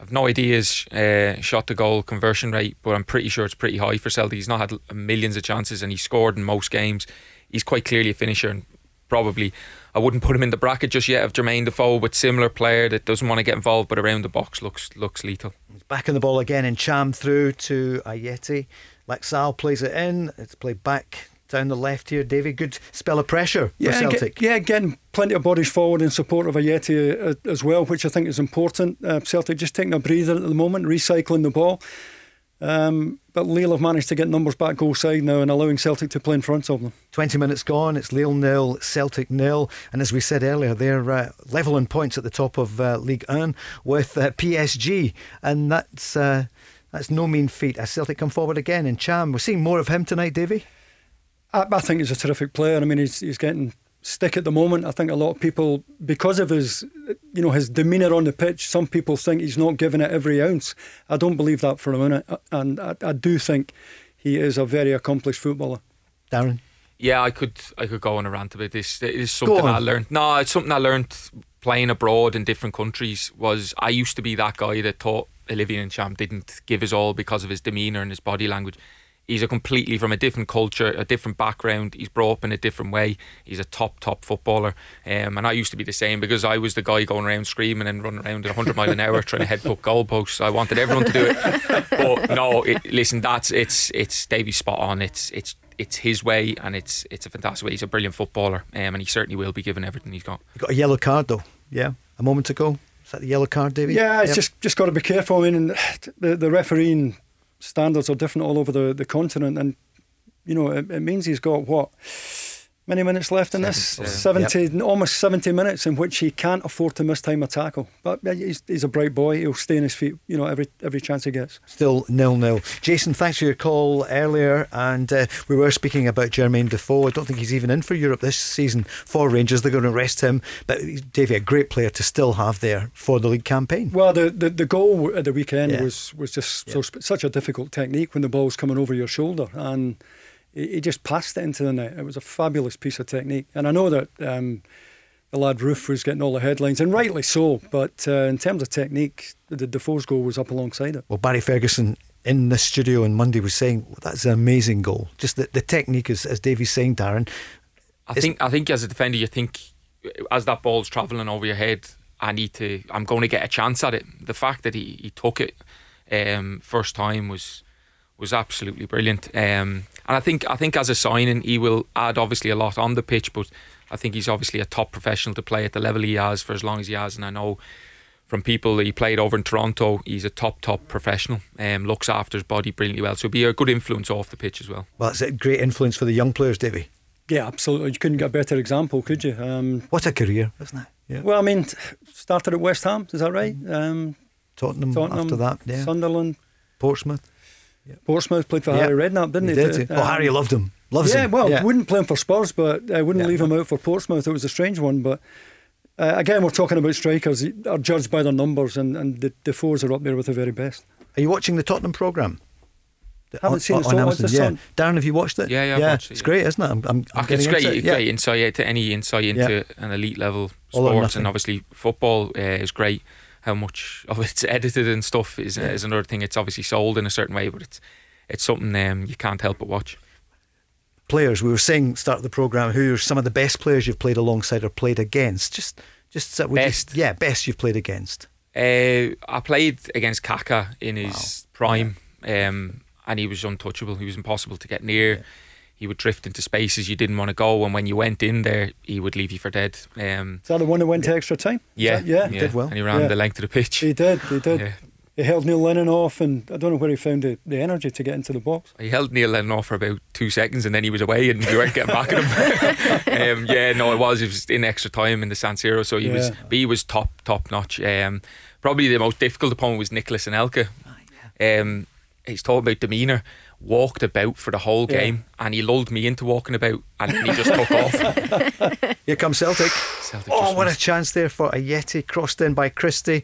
I've no idea his uh, shot to goal conversion rate, but I'm pretty sure it's pretty high for Celtic. He's not had millions of chances and he scored in most games. He's quite clearly a finisher and probably I wouldn't put him in the bracket just yet of Jermaine Defoe, but similar player that doesn't want to get involved, but around the box looks looks lethal. He's back in the ball again, and Cham through to Ajeti. Laxalt plays it in. It's played back down the left here, David, Good spell of pressure for yeah, Celtic. Get, yeah, getting plenty of bodies forward in support of Ajeti uh, as well, which I think is important. Uh, Celtic just taking a breather at the moment, recycling the ball. Um, but Lille have managed to get numbers back goal side now and allowing Celtic to play in front of them. 20 minutes gone, it's Lille nil, Celtic nil. And as we said earlier, they're uh, level in points at the top of uh, League 1 with uh, PSG. And that's uh, that's no mean feat. As Celtic come forward again in Cham, we're seeing more of him tonight, Davie. I, I think he's a terrific player. I mean, he's, he's getting stick at the moment. I think a lot of people, because of his, you know, his demeanour on the pitch, some people think he's not giving it every ounce. I don't believe that for a minute, uh, and I, I do think he is a very accomplished footballer. Darren. Yeah, I could I could go on a rant about this. It is something I learned. No, it's something I learned playing abroad in different countries. Was I used to be that guy that thought Olivier Ntcham didn't give his all because of his demeanour and his body language he's a completely from a different culture, a different background. He's brought up in a different way. He's a top, top footballer. Um, and I used to be the same because I was the guy going around screaming and running around at 100 mile an hour trying to headbutt goalposts. I wanted everyone to do it. But no, it, listen, that's it's it's Davie spot on. It's it's it's his way and it's it's a fantastic way. He's a brilliant footballer, um, and he certainly will be given everything he's got. He got a yellow card though. Yeah, a moment ago. Is that the yellow card, Davie? Yeah, it's yep. just just got to be careful. I mean, the the refereeing standards are different all over the, the continent, and you know it, it means he's got what many minutes left in this? 70, yep. almost 70 minutes in which he can't afford to miss time a tackle. But he's, he's a bright boy. He'll stay on his feet, you know, every every chance he gets. Still nil nil. Jason, thanks for your call earlier. And uh, we were speaking about Jermaine Defoe. I don't think he's even in for Europe this season for Rangers. They're going to rest him. But Davie, a great player to still have there for the league campaign. Well, the, the, the goal at the weekend yeah. was, was just yeah. so, such a difficult technique when the ball's coming over your shoulder. And he, just passed it into the net. It was a fabulous piece of technique. And I know that um, the lad Roofe was getting all the headlines, and rightly so. But uh, in terms of technique, the Defoe's goal was up alongside it. Well, Barry Ferguson in the studio on Monday was saying well, that's an amazing goal. Just the, the technique, as, as Davie's saying, Darren. I think I think as a defender, you think as that ball's travelling over your head, I need to. I'm going to get a chance at it. The fact that he, he took it um, first time was was absolutely brilliant. Um, and I think I think as a signing, he will add obviously a lot on the pitch, but I think he's obviously a top professional to play at the level he has for as long as he has. And I know from people he played over in Toronto, he's a top top professional. Um, looks after his body brilliantly well, so be a good influence off the pitch as well. Well, it's a great influence for the young players, Davie. Yeah, absolutely. You couldn't get a better example, could you? Um, what a career, isn't it? Yeah. Well, I mean, started at West Ham, is that right? Um, Tottenham, Tottenham, after that, yeah. Sunderland, Portsmouth. Yep. Portsmouth played for Harry Redknapp, didn't he? he? Did. Um, oh, Harry loved him. Loves yeah, him. well, yeah. wouldn't play him for Spurs, but I wouldn't yeah. leave him out for Portsmouth. It was a strange one, but uh, again, we're talking about strikers are judged by their numbers, and, and the the fours are up there with the very best. Are you watching the Tottenham programme? I haven't on, seen it. On Amazon, yeah. Darren, have you watched it? Yeah, yeah, yeah. It, it's yeah. great, isn't it? I'm, I'm, I'm it's great, it. great insight to any insight into an elite level sport, and obviously football uh, is great. How much of it's edited and stuff is, uh, is another thing. It's obviously sold in a certain way, but it's it's something um, you can't help but watch. Players, we were saying start of the program. Who are some of the best players you've played alongside or played against? Just, just uh, best, you, yeah, best you've played against. Uh, I played against Kaka in his wow. prime, yeah. um, and he was untouchable. He was impossible to get near. Yeah. He would drift into spaces you didn't want to go, and when you went in there, he would leave you for dead. Um, Is that the one that went to extra time? Yeah, that, yeah, yeah, did well, and he ran yeah. the length of the pitch. He did, he did he held Neil Lennon off, and I don't know where he found the, the energy to get into the box. He held Neil Lennon off for about two seconds, and then he was away, and we weren't getting back at him. um, yeah, no, it was. It was in extra time in the San Siro, so he yeah. was. he was top, top notch. Um, probably the most difficult opponent was Nicolas Anelka. Um, he's talking about demeanour. Walked about for the whole yeah. game, and he lulled me into walking about, and he just took off. Here comes Celtic. Celtic oh, what missed. a chance there for Ajeti crossed in by Christie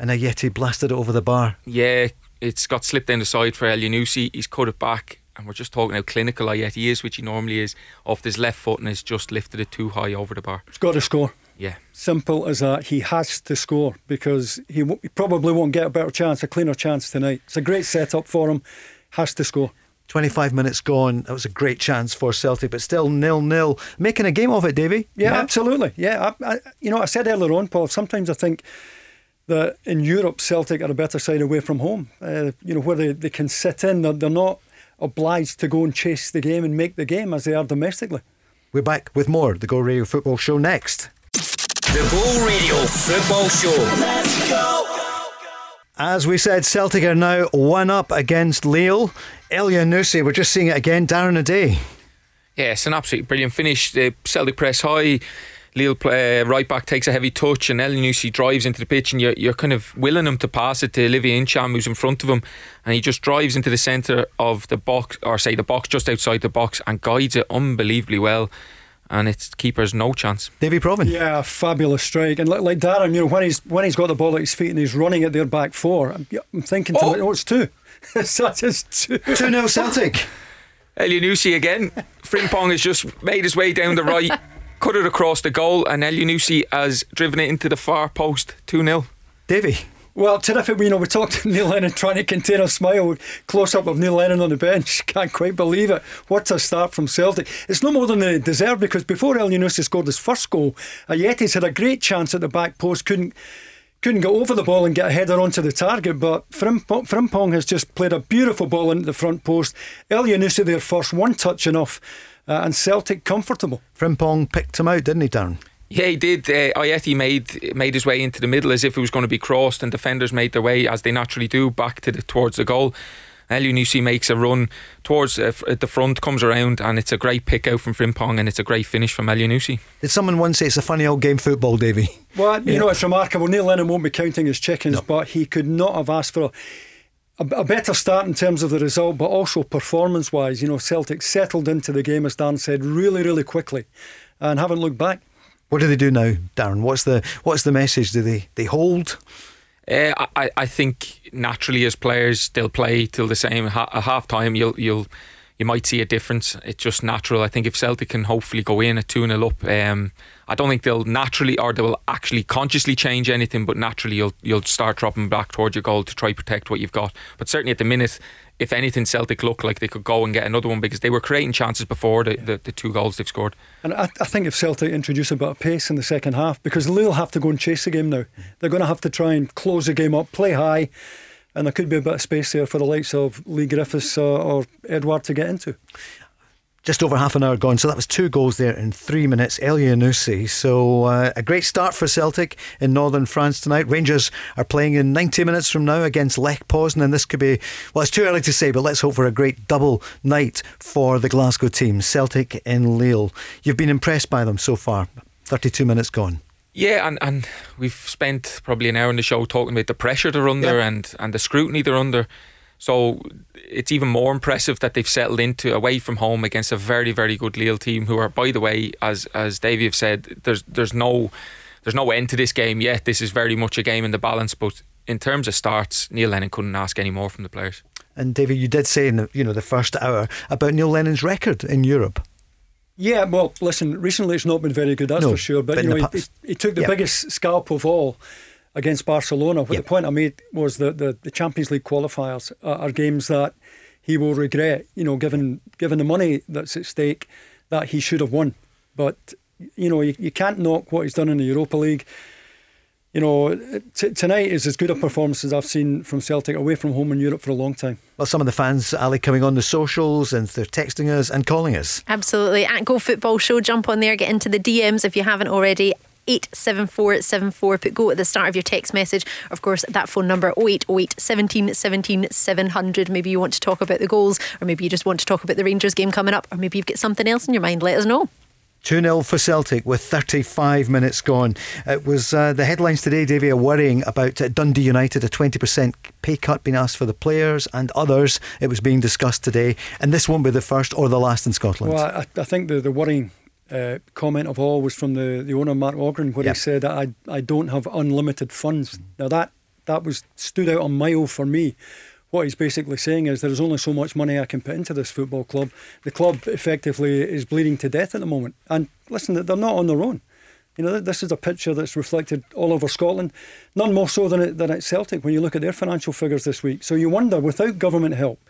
and Ajeti blasted it over the bar. Yeah, it's got slipped down the side for El Elyounoussi. He's cut it back, and we're just talking how clinical Ajeti is, which he normally is, off his left foot and has just lifted it too high over the bar. He's got to score. Yeah. Simple as that. He has to score because he, w- he probably won't get a better chance, a cleaner chance tonight. It's a great setup for him. Has to score. 25 minutes gone. That was a great chance for Celtic, but still nil nil. Making a game of it, Davie. Yeah, yeah. absolutely. Yeah, I, I, you know, I said earlier on, Paul. Sometimes I think that in Europe, Celtic are a better side away from home. Uh, you know, where they, they can sit in, they're, they're not obliged to go and chase the game and make the game as they are domestically. We're back with more the Go Radio Football Show next. The Go Radio Football Show. Let's go. As we said, Celtic are now one up against Lille. Elyounoussi, we're just seeing it again. Darren O'Dea. Yeah, it's an absolutely brilliant finish. The Celtic press high. Lille play, uh, right back takes a heavy touch and Elyounoussi drives into the pitch and you're, you're kind of willing him to pass it to Olivier Ntcham who's in front of him and he just drives into the centre of the box or say the box just outside the box and guides it unbelievably well and its keeper's no chance. Davie Provan. Yeah, fabulous strike. And like, like Darren, you know, when he's when he's got the ball at his feet and he's running at their back four, I'm, I'm thinking, oh. to oh, it's two. Such as two. 2 0 Celtic. Elyounoussi again. Frimpong has just made his way down the right, cut it across the goal, and Elyounoussi has driven it into the far post 2 0. Davie. Well, terrific. You know, we talked to Neil Lennon trying to contain a smile. Close up of Neil Lennon on the bench. Can't quite believe it. What a start from Celtic. It's no more than they deserve because before Elyounoussi scored his first goal, Ajeti's had a great chance at the back post. Couldn't couldn't get over the ball and get a header onto the target, but Frimpong, Frimpong has just played a beautiful ball into the front post. Elyounoussi there first, one touch enough, uh, and Celtic comfortable. Frimpong picked him out, didn't he, Darren? Yeah, he did. Uh, Ajeti made made his way into the middle as if it was going to be crossed, and defenders made their way as they naturally do back to the towards the goal. Elyounoussi makes a run towards uh, the front, comes around, and it's a great pick out from Frimpong, and it's a great finish from Elyounoussi. Did someone once say it's a funny old game football, Davie? Well, you yeah. know, it's remarkable. Neil Lennon won't be counting his chickens, no. but he could not have asked for a, a, better start in terms of the result, but also performance wise. You know, Celtic settled into the game, as Dan said, really, really quickly, and haven't looked back. What do they do now, Darren? What's the what's the message? Do they they hold? Uh, I, I think naturally as players they'll play till the same a half time. You'll you'll you might see a difference. It's just natural. I think if Celtic can hopefully go in at 2 0 up, um, I don't think they'll naturally or they will actually consciously change anything, but naturally you'll you'll start dropping back towards your goal to try protect what you've got. But certainly at the minute, if anything, Celtic look like they could go and get another one because they were creating chances before the, the, the two goals they've scored. And I, I, think if Celtic introduce a bit of pace in the second half, because Lille have to go and chase the game now, they're going to have to try and close the game up, play high, and there could be a bit of space there for the likes of Leigh Griffiths or, or Edouard to get into just over half an hour gone. So that was two goals there in three minutes. Elyounoussi. So uh, a great start for Celtic in northern France tonight. Rangers are playing in 90 minutes from now against Lech Poznan. And this could be, well, it's too early to say, but let's hope for a great double night for the Glasgow team. Celtic in Lille. You've been impressed by them so far. 32 minutes gone. Yeah, and, and we've spent probably an hour in the show talking about the pressure they're under yeah. and, and the scrutiny they're under. So it's even more impressive that they've settled into away from home against a very, very good Lille team who are, by the way, as as Davie have said, there's there's no there's no end to this game yet. This is very much a game in the balance. But in terms of starts, Neil Lennon couldn't ask any more from the players. And David, you did say in the you know the first hour about Neil Lennon's record in Europe. Yeah, well, listen. Recently, it's not been very good, that's no, for sure. But, but you know, he, he, took the biggest scalp of all against Barcelona. What yep. the point I made was that the, the Champions League qualifiers are, are, games that he will regret. You know, given given the money that's at stake, that he should have won. But you know, you, you can't knock what he's done in the Europa League. You know, t- tonight is as good a performance as I've seen from Celtic away from home in Europe for a long time. Well, some of the fans, Ali, coming on the socials and they're texting us and calling us. Absolutely. At Go Football Show, jump on there, get into the DMs if you haven't already. 87474. Put go at the start of your text message. Of course, that phone number 0808 17 17 700. Maybe you want to talk about the goals, or maybe you just want to talk about the Rangers game coming up, or maybe you've got something else in your mind. Let us know. 2 0 for Celtic with 35 minutes gone. It was uh, the headlines today, Davie, are worrying about uh, Dundee United, a 20% pay cut being asked for the players and others. It was being discussed today, and this won't be the first or the last in Scotland. Well, I, I think the, the worrying uh, comment of all was from the, the owner Mark Ogren, where yep. he said that I I don't have unlimited funds. Now that that was stood out a mile for me. What he's basically saying is there's only so much money I can put into this football club. The club effectively is bleeding to death at the moment. And listen, they're not on their own. You know, this is a picture that's reflected all over Scotland, none more so than it, than at Celtic when you look at their financial figures this week. So you wonder, without government help,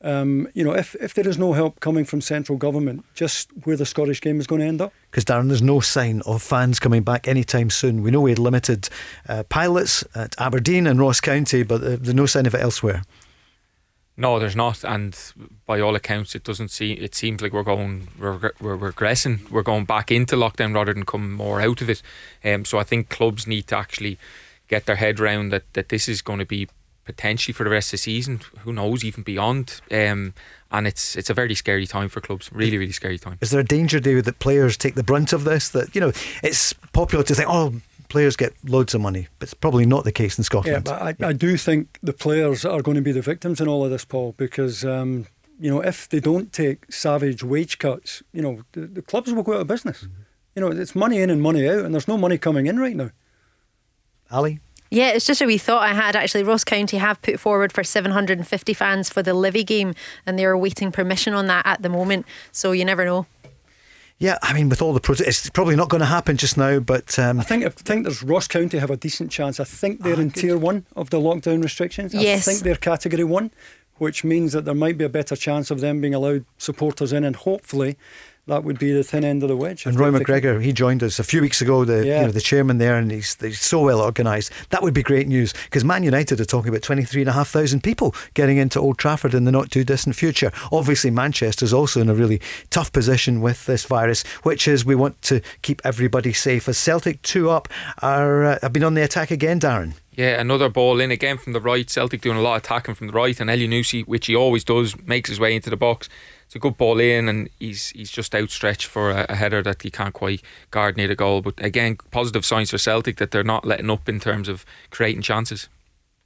um, you know, if, if there is no help coming from central government, just where the Scottish game is going to end up. Because, Darren, there's no sign of fans coming back anytime soon. We know we had limited uh, pilots at Aberdeen and Ross County, but uh, there's no sign of it elsewhere. No, there's not, and by all accounts, it doesn't seem. It seems like we're going, we're, we're regressing. We're going back into lockdown rather than come more out of it. Um, so I think clubs need to actually get their head around that that this is going to be potentially for the rest of the season. Who knows, even beyond. Um, and it's it's a very scary time for clubs. Really, really scary time. Is there a danger, David, that players take the brunt of this? That you know, it's popular to think, oh, players get loads of money, but it's probably not the case in Scotland. Yeah, but I, I do think the players are going to be the victims in all of this, Paul, because. Um, you know, if they don't take savage wage cuts, you know, the, the clubs will go out of business. Mm-hmm. You know, it's money in and money out, and there's no money coming in right now. Ali? Yeah, it's just a wee thought I had actually. Ross County have put forward for 750 fans for the Livy game, and they're awaiting permission on that at the moment. So you never know. Yeah, I mean, with all the protests, it's probably not going to happen just now. But um, I think I think there's Ross County have a decent chance. I think they're ah, in good. tier one of the lockdown restrictions. Yes. I think they're category one, which means that there might be a better chance of them being allowed supporters in, and hopefully that would be the thin end of the wedge. And Roy MacGregor, he joined us a few weeks ago, the yeah. you know, the chairman there, and he's, he's so well organised. That would be great news because Man United are talking about 23,500 people getting into Old Trafford in the not too distant future. Obviously, Manchester's also in a really tough position with this virus, which is we want to keep everybody safe. As Celtic 2 up are uh, have been on the attack again, Darren. Yeah, another ball in again from the right. Celtic doing a lot of attacking from the right, and Elyounoussi, which he always does, makes his way into the box it's a good ball in, and he's he's just outstretched for a, a, header that he can't quite guard near the goal. But again, positive signs for Celtic that they're not letting up in terms of creating chances.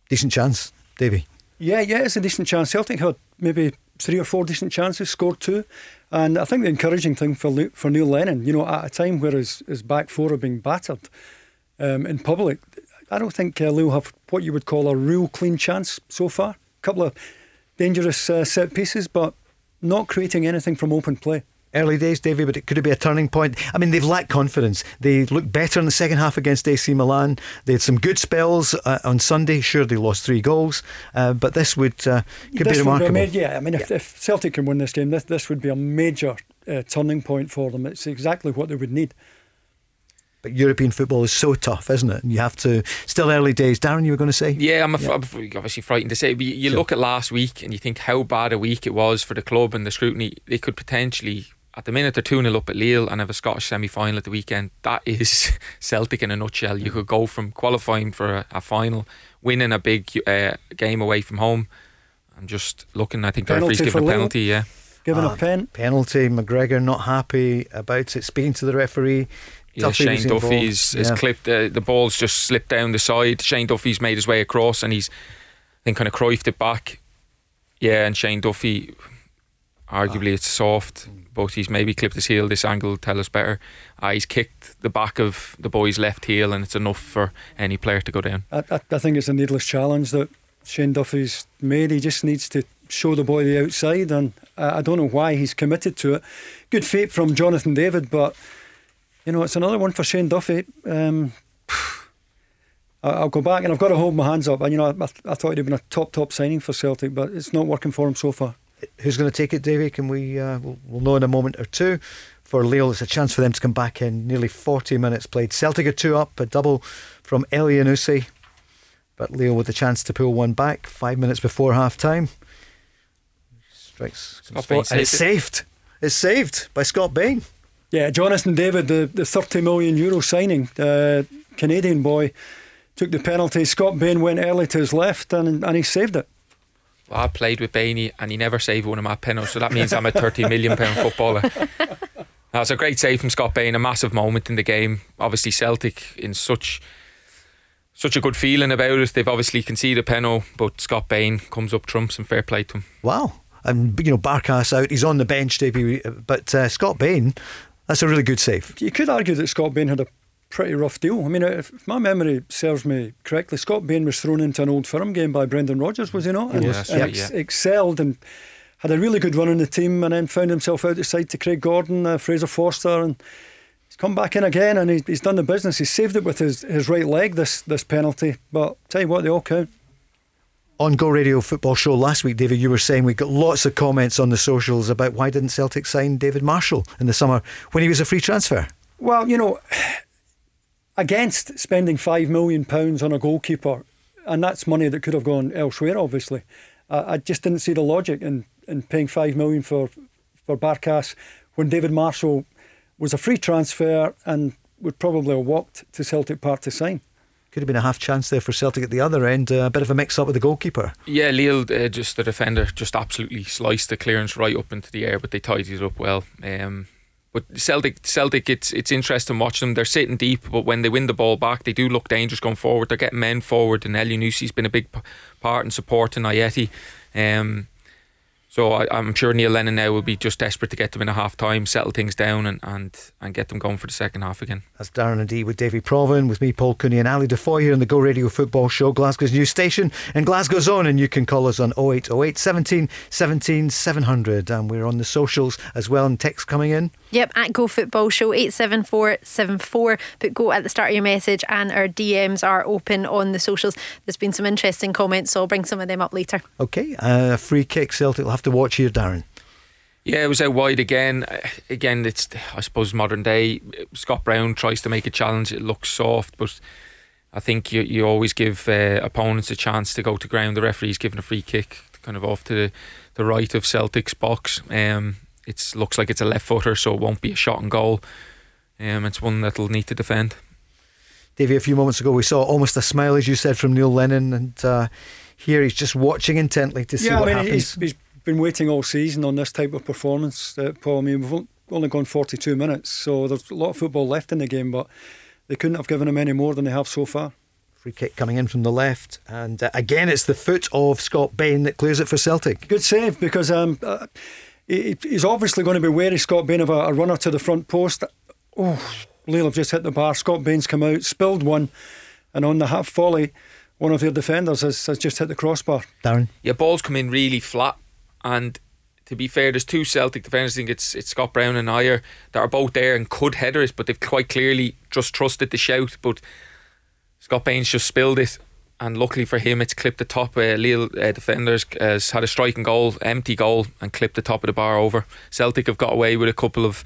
Decent chance, Davie. Yeah, yeah, it's a decent chance. Celtic had maybe three or four decent chances, scored two. And I think the encouraging thing for for Neil Lennon, you know, at a time where his, his back four are being battered um, in public, I don't think uh, Lille have what you would call a real clean chance so far. A couple of dangerous uh, set pieces, but not creating anything from open play early days, Davie, but it could it be a turning point? I mean, they've lacked confidence. They looked better in the second half against AC Milan. They had some good spells uh, on Sunday. Sure, they lost three goals, uh, but this would uh, could this be remarkable. Be yeah, I mean, if, if, Celtic can win this game, this this would be a major uh, turning point for them. It's exactly what they would need. But European football is so tough, isn't it? And you have to. Still early days. Darren, you were going to say? Yeah, I'm, yeah. obviously frightened to say. But you sure. look at last week and you think how bad a week it was for the club and the scrutiny. They could potentially, at the minute, they're 2 0 up at Lille and have a Scottish semi final at the weekend. That is Celtic in a nutshell. You could go from qualifying for a, a final, winning a big uh, game away from home. I'm just looking. I think the referee's given a penalty. Yeah. Given a pen. Penalty. McGregor not happy about it. Speaking to the referee, yeah, Duffy Shane Duffy's has yeah. clipped uh, the ball's just slipped down the side. Shane Duffy's made his way across and he's then kind of croifed it back. Yeah, and Shane Duffy, arguably it's soft, but he's maybe clipped his heel. This angle will tell us better. Uh, he's kicked the back of the boy's left heel, and it's enough for any player to go down. I, I, I think it's a needless challenge that Shane Duffy's made. He just needs to show the boy the outside, and I, I don't know why he's committed to it. Good fate from Jonathan David, but you know, it's another one for Shane Duffy. Um, I'll go back and I've got to hold my hands up. And you know, I, I thought it'd been a top, top signing for Celtic, but it's not working for him so far. Who's going to take it, Davie? Can we? Uh, we'll, we'll, know in a moment or two. For Lille, it's a chance for them to come back in. Nearly 40 minutes played. Celtic are two up, a double from Elyounoussi. But Lille with the chance to pull one back five minutes before half time. Strikes. Scott Bain And it's saved. It's saved by Scott Bain. Yeah, Jonathan David, the, the 30 million euro signing, uh, Canadian boy, took the penalty. Scott Bain went early to his left and, and he saved it. Well, I played with Bainey and he never saved one of my penalties, so that means I'm a 30 million pound footballer. That's a great save from Scott Bain, a massive moment in the game. Obviously, Celtic in such such a good feeling about it. They've obviously conceded a penalty, but Scott Bain comes up trumps and fair play to him. Wow. And you know, Barkas out, he's on the bench, but uh, Scott Bain that's a really good save. You could argue that Scott Bain had a pretty rough deal. I mean, if my memory serves me correctly, Scott Bain was thrown into an old firm game by Brendan Rodgers, was he not? And, yes, and ex- yeah. excelled and had a really good run in the team, and then found himself out the side to Craig Gordon, uh, Fraser Forster, and he's come back in again, and he's, he's done the business. He's saved it with his, his right leg. This this penalty, but tell you what, they all count on Go Radio Football Show last week, David, you were saying we got lots of comments on the socials about why didn't Celtic sign David Marshall in the summer when he was a free transfer? Well, you know, against spending five million pounds on a goalkeeper, and that's money that could have gone elsewhere, obviously. I, just didn't see the logic in, in paying five million for for Barkas when David Marshall was a free transfer and would probably have walked to Celtic Park to sign. Could have been a half chance there for Celtic at the other end. Uh, a bit of a mix up with the goalkeeper. Yeah, Lille, uh, just the defender, just absolutely sliced the clearance right up into the air, but they tidied it up well. Um, but Celtic, Celtic, it's it's interesting watching them. They're sitting deep, but when they win the ball back, they do look dangerous going forward. They're getting men forward, and Elyounoussi been a big p- part in supporting Ajeti. Um, so I, am sure Neil Lennon now will be just desperate to get them in a half time, settle things down, and, and, and get them going for the second half again. That's Darren O'Dea with Davy Provan, with me, Paul Cooney, and Ali DeFoy here on the Go Radio Football Show, Glasgow's new station, and Glasgow's own. And you can call us on 0808 17 17 700. And we're on the socials as well, and text coming in. Yep, at Go Football Show 87474. Put go at the start of your message, and our DMs are open on the socials. There's been some interesting comments, so I'll bring some of them up later. Okay, uh, free kick Celtic will have to watch here, Darren. Yeah, it was out wide again. Again, it's I suppose modern day. Scott Brown tries to make a challenge. It looks soft, but I think you you always give uh, opponents a chance to go to ground. The referee's given a free kick, kind of off to the, the right of Celtic's box. Um, it looks like it's a left footer, so it won't be a shot and goal. Um, it's one that'll need to defend. Davie, a few moments ago we saw almost a smile, as you said, from Neil Lennon, and uh, here he's just watching intently to see yeah, what I mean, happens. He's, he's been waiting all season on this type of performance, uh, Paul. I mean, we've only gone 42 minutes, so there's a lot of football left in the game, but they couldn't have given him any more than they have so far. Free kick coming in from the left, and uh, again, it's the foot of Scott Bain that clears it for Celtic. Good save because um, uh, he, he's obviously going to be wary, Scott Bain, of a, a runner to the front post. Oh, Lille have just hit the bar. Scott Bain's come out, spilled one, and on the half volley, one of their defenders has, has just hit the crossbar. Darren? Yeah, balls come in really flat, and to be fair, there's two Celtic defenders. I think it's it's Scott Brown and Ajer that are both there and could header it, but they've quite clearly just trusted the shout. But Scott Bain's just spilled it, and luckily for him, it's clipped the top. Uh, Lille uh, defenders has had a striking goal, empty goal, and clipped the top of the bar over. Celtic have got away with a couple of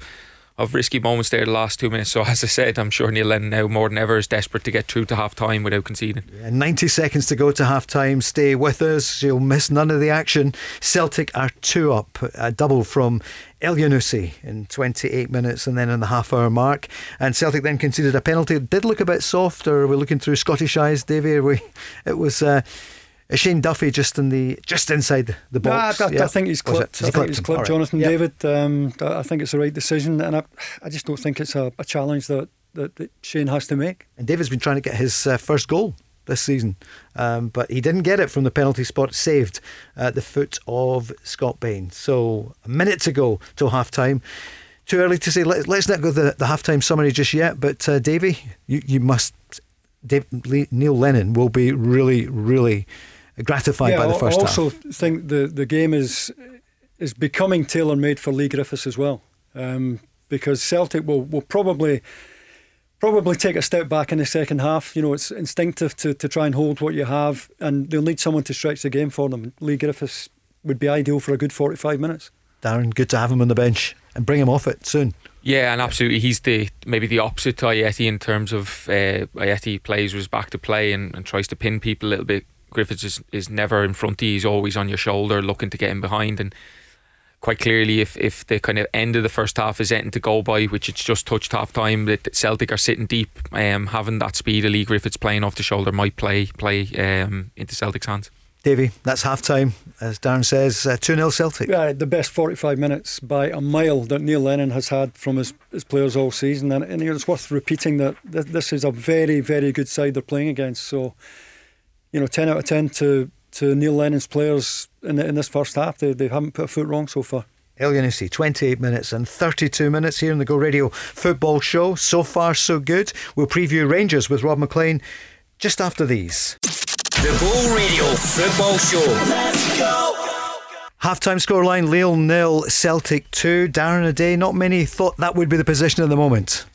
of risky moments there the last two minutes. So as I said, I'm sure Neil Lennon now more than ever is desperate to get through to half time without conceding. Yeah, 90 seconds to go to half time. Stay with us. You'll miss none of the action. Celtic are two up, a double from Elyounoussi in 28 minutes and then in the half hour mark. And Celtic then conceded a penalty. It did look a bit soft, or we're looking through Scottish eyes, Davie. We, it was. Uh, Shane Duffy just in the just inside the box. Nah, I, I, I, think he's clipped. I think he's clipped right. Jonathan yep. David. Um, I think it's the right decision, and I, I just don't think it's a, a challenge that, that, that, Shane has to make. And David's been trying to get his uh, first goal this season, um, but he didn't get it from the penalty spot, saved at the foot of Scott Bain. So a minute to go till half time. Too early to say. Let, us not go the, the half time summary just yet, but uh, Davie, you, you must. Dave, Neil Lennon will be really, really gratified yeah, by the first I also half. think the, the game is is becoming tailor made for Leigh Griffiths as well, um, because Celtic will, will probably probably take a step back in the second half. You know, it's instinctive to, to try and hold what you have, and they'll need someone to stretch the game for them. Leigh Griffiths would be ideal for a good 45 minutes. Darren, good to have him on the bench and bring him off it soon. Yeah, and absolutely, he's the maybe the opposite to Ajeti in terms of uh, Ajeti plays was back to play and, and tries to pin people a little bit Griffiths is, is never in front of you, he's always on your shoulder looking to get in behind and quite clearly if, if the kind of end of the first half is anything to go by, which it's just touched half time, that Celtic are sitting deep, um, having that speed of Leigh Griffiths playing off the shoulder might play play um, into Celtic's hands. Davie, that's half time, as Darren says, uh, 2 uh, 0 Celtic. Yeah, the best 45 minutes by a mile that Neil Lennon has had from his, his players all season. And, and it's worth repeating that this is a very, very good side they're playing against. So you know, 10 out of 10 to, to Neil Lennon's players in, in this first half. They, they haven't put a foot wrong so far. Elyounoussi, 28 minutes and 32 minutes here in the Go Radio football show. So far, so good. We'll preview Rangers with Rob McLean just after these. The Go Radio football show. Let's go. Half-time scoreline, Lille nil, Celtic 2. Darren O'Dea, not many thought that would be the position at the moment.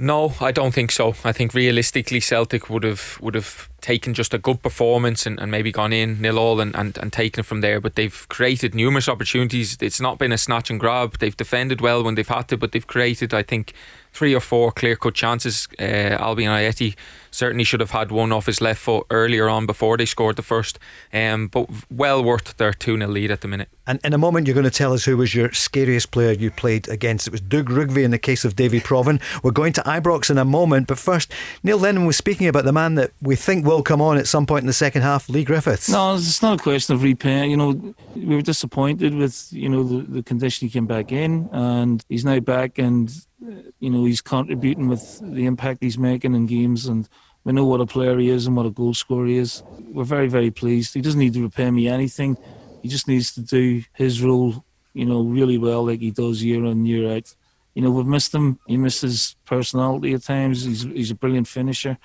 No, I don't think so. I think realistically Celtic would have would have taken just a good performance and, and maybe gone in nil all and, and, and taken it from there. But they've created numerous opportunities. It's not been a snatch and grab. They've defended well when they've had to, but they've created, I think, three or four clear cut chances. Uh, Albian Ajeti certainly should have had one off his left foot earlier on before they scored the first. Um, but well worth their 2 0 lead at the minute. And in a moment, you're going to tell us who was your scariest player you played against. It was Dougie Rougvie in the case of Davie Provan. We're going to Ibrox in a moment, but first, Neil Lennon was speaking about the man that we think will come on at some point in the second half, Leigh Griffiths. No, it's not a question of repaying. You know, we were disappointed with you know the, the condition he came back in, and he's now back, and you know he's contributing with the impact he's making in games, and we know what a player he is and what a goal scorer he is. We're very very pleased. He doesn't need to repay me anything. He just needs to do his role, you know, really well like he does year in year out. You know, we've missed him. He misses personality at times. He's he's a brilliant finisher.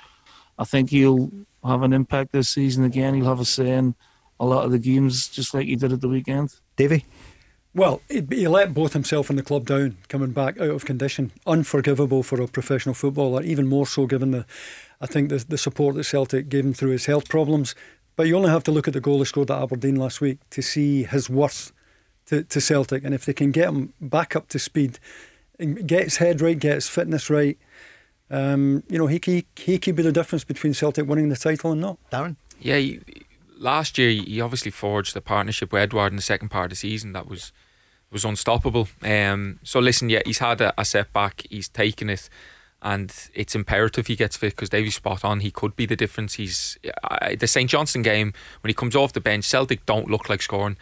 I think he'll have an impact this season again. He'll have a say in a lot of the games, just like he did at the weekend. Davie. Well, he let both himself and the club down coming back out of condition. Unforgivable for a professional footballer, even more so given the, I think, the, the support that Celtic gave him through his health problems. But you only have to look at the goal he scored at Aberdeen last week to see his worth to, to Celtic. And if they can get him back up to speed, and get his head right, get his fitness right, um, you know, he, he, he could be the difference between Celtic winning the title and not. Darren? Yeah, he, last year he obviously forged a partnership with Edouard in the second part of the season that was was unstoppable. Um, so listen, yeah, he's had a, a setback. He's taken it, and it's imperative he gets fit because Davie's spot on. He could be the difference. He's uh, the St Johnstone game when he comes off the bench. Celtic don't look like scoring.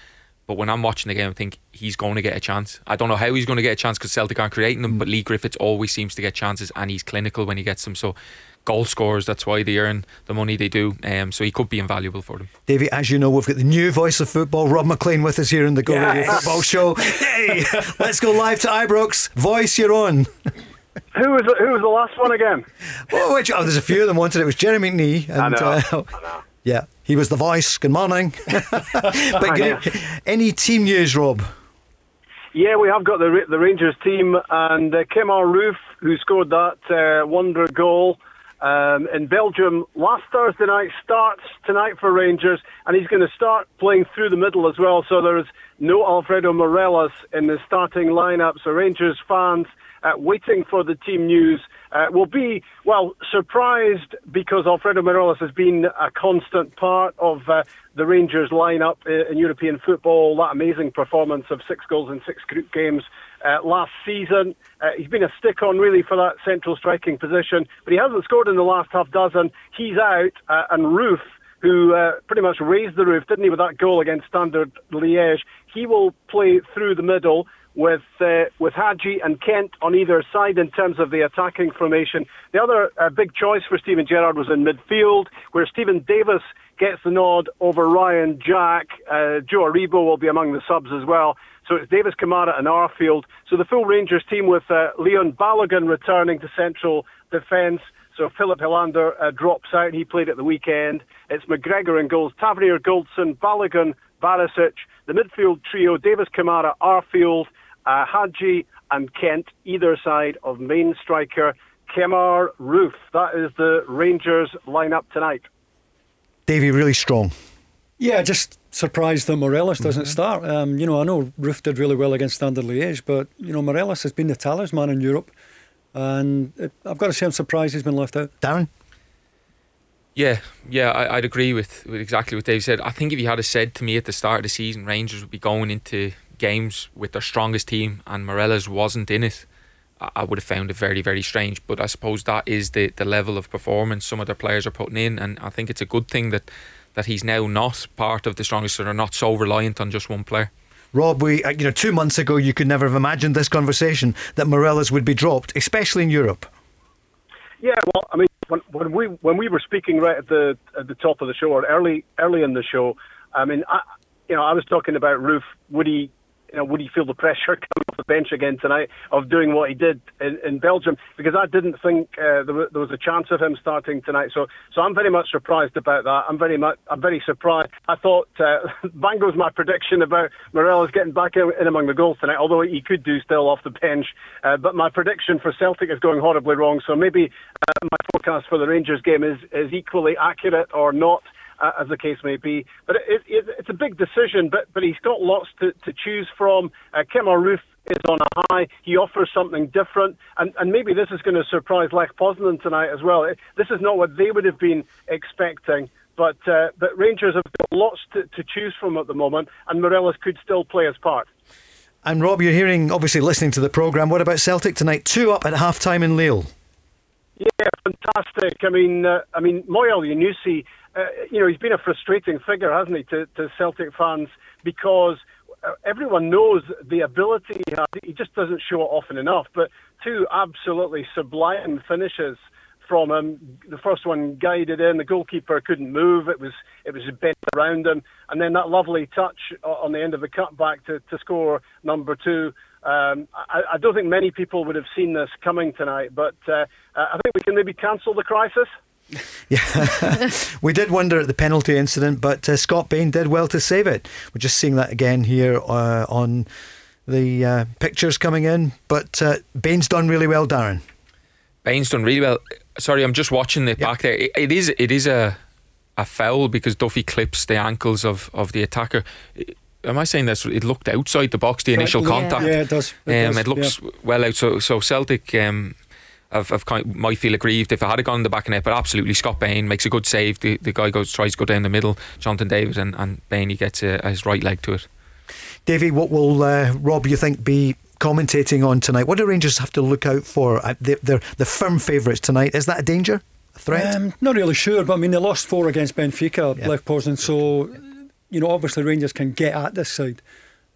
But when I'm watching the game, I think he's going to get a chance. I don't know how he's going to get a chance because Celtic aren't creating them, mm. but Leigh Griffiths always seems to get chances and he's clinical when he gets them. So goal scorers. That's why they earn the money they do. Um, so he could be invaluable for them. Davie, as you know, we've got the new voice of football, Rob McLean, with us here in the Go yes. Radio Football Show. Hey, let's go live to Ibrox. Voice, you're on. Who was the, who was the last one again? Oh, which, oh, there's a few of them wanted it. was Jeremy Nee. And, I know. Uh, I know. Yeah, he was the voice. Good morning. but any team news, Rob? Yeah, we have got the the Rangers team and uh, Kemar Roofe, who scored that uh, wonder goal um, in Belgium last Thursday night, starts tonight for Rangers, and he's going to start playing through the middle as well. So there is no Alfredo Morelos in the starting lineup. So Rangers fans uh, waiting for the team news uh, will be, well, surprised because Alfredo Morelos has been a constant part of uh, the Rangers lineup uh, in European football. That amazing performance of six goals in six group games uh, last season. Uh, he's been a stick on really for that central striking position, but he hasn't scored in the last half dozen. He's out, uh, and Roofe who uh, pretty much raised the roof, didn't he, with that goal against Standard Liège. He will play through the middle with uh, with Hagi and Kent on either side in terms of the attacking formation. The other uh, big choice for Steven Gerrard was in midfield, where Steven Davis gets the nod over Ryan Jack. Uh, Joe Aribo will be among the subs as well. So it's Davis, Kamara, and Arfield. So the full Rangers team with uh, Leon Balogun returning to central defence. So Filip Helander uh, drops out. He played at the weekend. It's McGregor in goals. Tavernier, Goldson, Balogun, Barisic. The midfield trio, Davis, Kamara, Arfield, uh, Hagi and Kent, either side of main striker Kemar Roofe. That is the Rangers lineup tonight. Davie, really strong. Yeah, just surprised that Morelos doesn't mm-hmm. start. Um, you know, I know Roofe did really well against Standard Liège, but you know Morelos has been the talisman in Europe, and it, I've got to say I'm surprised he's been left out. Darren. Yeah, yeah, I, would agree with, with exactly what Dave said. I think if you had said to me at the start of the season, Rangers would be going into games with their strongest team and Morelos wasn't in it, I would have found it very, very strange. But I suppose that is the, the level of performance some of their players are putting in, and I think it's a good thing that that he's now not part of the strongest, so they're not so reliant on just one player. Rob, we uh, you know two months ago you could never have imagined this conversation that Morelos would be dropped, especially in Europe. Yeah, well, I mean, when, when we when we were speaking right at the at the top of the show or early early in the show, I mean, I, you know, I was talking about Roofe. Would he you know, would he feel the pressure coming off the bench again tonight of doing what he did in, in Belgium? Because I didn't think uh, there, there, was a chance of him starting tonight. So, so I'm very much surprised about that. I'm very much, I'm very surprised. I thought uh, Bango's my prediction about Morelos getting back in, in, among the goals tonight, although he could do still off the bench. Uh, but my prediction for Celtic is going horribly wrong. So maybe uh, my forecast for the Rangers game is is equally accurate or not uh, as the case may be. But it, it, it's a big decision, but, but he's got lots to, to choose from. Uh, Kemar Roofe is on a high. He offers something different, and, and maybe this is going to surprise Lech Poznan tonight as well. It, this is not what they would have been expecting. But, uh, but Rangers have got lots to, to choose from at the moment, and Morelos could still play his part. And Rob, you're hearing, obviously listening to the programme. What about Celtic tonight? Two up at half time in Lille. Yeah, fantastic. I mean, uh, I mean, Moya Elyounoussi uh, you know, he's been a frustrating figure, hasn't he, to, to Celtic fans because uh, everyone knows the ability he has. He just doesn't show it often enough. But two absolutely sublime finishes from him. The first one guided in, the goalkeeper couldn't move. It was it was bent around him, and then that lovely touch on the end of the cutback to, to score number two. Um, I, I, don't think many people would have seen this coming tonight, but uh, I think we can maybe cancel the crisis. Yeah, we did wonder at the penalty incident, but uh, Scott Bain did well to save it. We're just seeing that again here uh, on the uh, pictures coming in. But uh, Bain's done really well, Darren. Bain's done really well. Sorry, I'm just watching it yep. back there. It, it is it is a a foul because Duffy clips the ankles of, of the attacker. Am I saying this? It looked outside the box, the initial yeah. contact. Yeah, it does. It, um, does. it looks yeah. well out. So, so Celtic um, I've, I've kind of, might feel aggrieved if I had gone in the back of net, but absolutely Scott Bain makes a good save. The, the guy goes tries to go down the middle, Jonathan David, and, and Bain he gets a, his right leg to it. Davie, what will uh, Rob you think be commentating on tonight? What do Rangers have to look out for? Uh, they're, they're the firm favourites tonight. Is that a danger? A threat? Um, not really sure, but I mean they lost four against Benfica, yeah. Lech Poznan, so you know obviously Rangers can get at this side.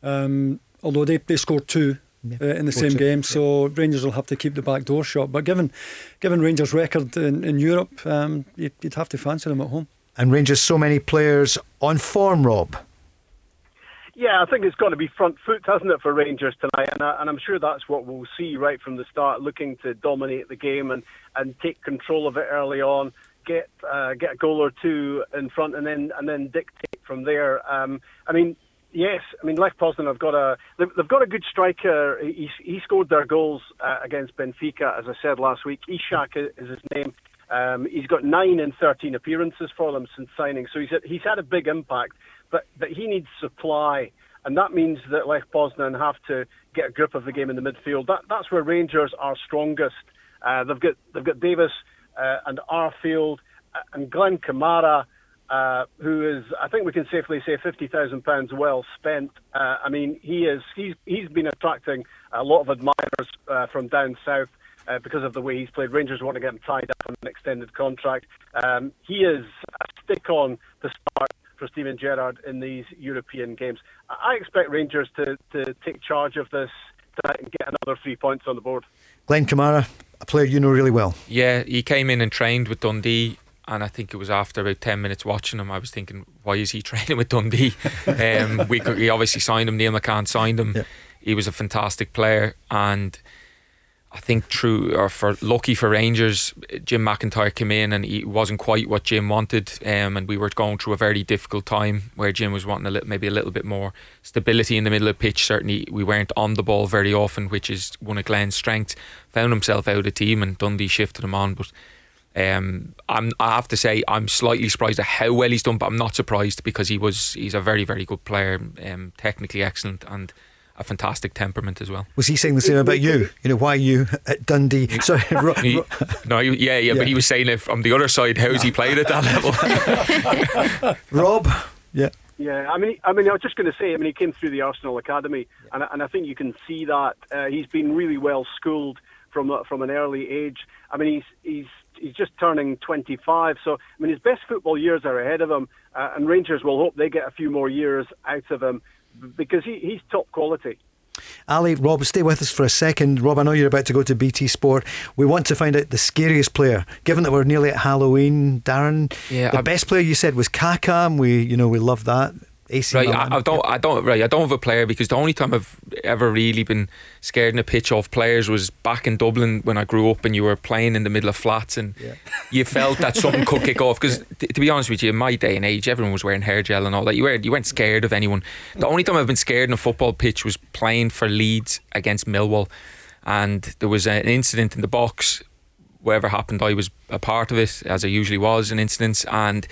Um, although they, they scored two yeah. uh, in the same game. So Rangers will have to keep the back door shut. But given given Rangers' record in, in Europe, um, you'd, you'd have to fancy them at home. And Rangers, so many players on form, Rob. Yeah, I think it's got to be front foot, hasn't it, for Rangers tonight? And, I, and I'm sure that's what we'll see right from the start, looking to dominate the game and, and take control of it early on, get uh, get a goal or two in front, and then and then dictate from there. Um, I mean, Yes, I mean Lech Poznan have got a they've got a good striker. He, he scored their goals uh, against Benfica, as I said last week. Ishak is his name. Um, he's got nine in 13 appearances for them since signing, so he's had, he's had a big impact. But but he needs supply, and that means that Lech Poznan have to get a grip of the game in the midfield. That that's where Rangers are strongest. Uh, they've got they've got Davis uh, and Arfield uh, and Glenn Kamara uh, who is, I think we can safely say, fifty thousand pounds well spent. Uh, I mean, he is he's he's been attracting a lot of admirers uh, from down south. Uh, because of the way he's played, Rangers want to get him tied up on an extended contract. Um, he is a stick on the start for Steven Gerrard in these European games. I expect Rangers to, to take charge of this tonight and get another three points on the board. Glenn Kamara, a player you know really well. Yeah, he came in and trained with Dundee and I think it was after about 10 minutes watching him, I was thinking, why is he training with Dundee? um, we could, he obviously signed him, Neil McCann signed him. Yeah. He was a fantastic player, and I think true or for lucky for Rangers, Jim McIntyre came in and he wasn't quite what Jim wanted, um, and we were going through a very difficult time where Jim was wanting a little, maybe a little bit more stability in the middle of the pitch. Certainly, we weren't on the ball very often, which is one of Glenn's strengths. Found himself out of team, and Dundee shifted him on, but um, I'm, I have to say I'm slightly surprised at how well he's done, but I'm not surprised because he was he's a very very good player, um, technically excellent and a fantastic temperament as well. Was he saying the same about you? You know why you at Dundee? Sorry, ro- he, no, yeah, yeah, yeah, but he was saying if from the other side. How's he played at that level? Rob, yeah. Yeah, I mean, I mean, I was just going to say, I mean, he came through the Arsenal academy, and, and I think you can see that uh, he's been really well schooled from from an early age. I mean, he's he's he's just turning 25. So, I mean, his best football years are ahead of him, uh, and Rangers will hope they get a few more years out of him because he, he's top quality. Ali, Rob, stay with us for a second. Rob, I know you're about to go to BT Sport. We want to find out the scariest player. Given that we're nearly at Halloween, Darren, yeah, the I'm, best player you said was Kaka. We, you know, we love that. AC right, Milan. I, I don't, I don't, right, I don't have a player because the only time I've ever really been scared in a pitch off players was back in Dublin when I grew up and you were playing in the middle of flats and you felt that something could kick off. Because t- to be honest with you, in my day and age, everyone was wearing hair gel and all that. You weren't, you weren't scared of anyone. The only time I've been scared in a football pitch was playing for Leeds against Millwall, and there was an incident in the box. Whatever happened, I was a part of it, as I usually was, an incident, and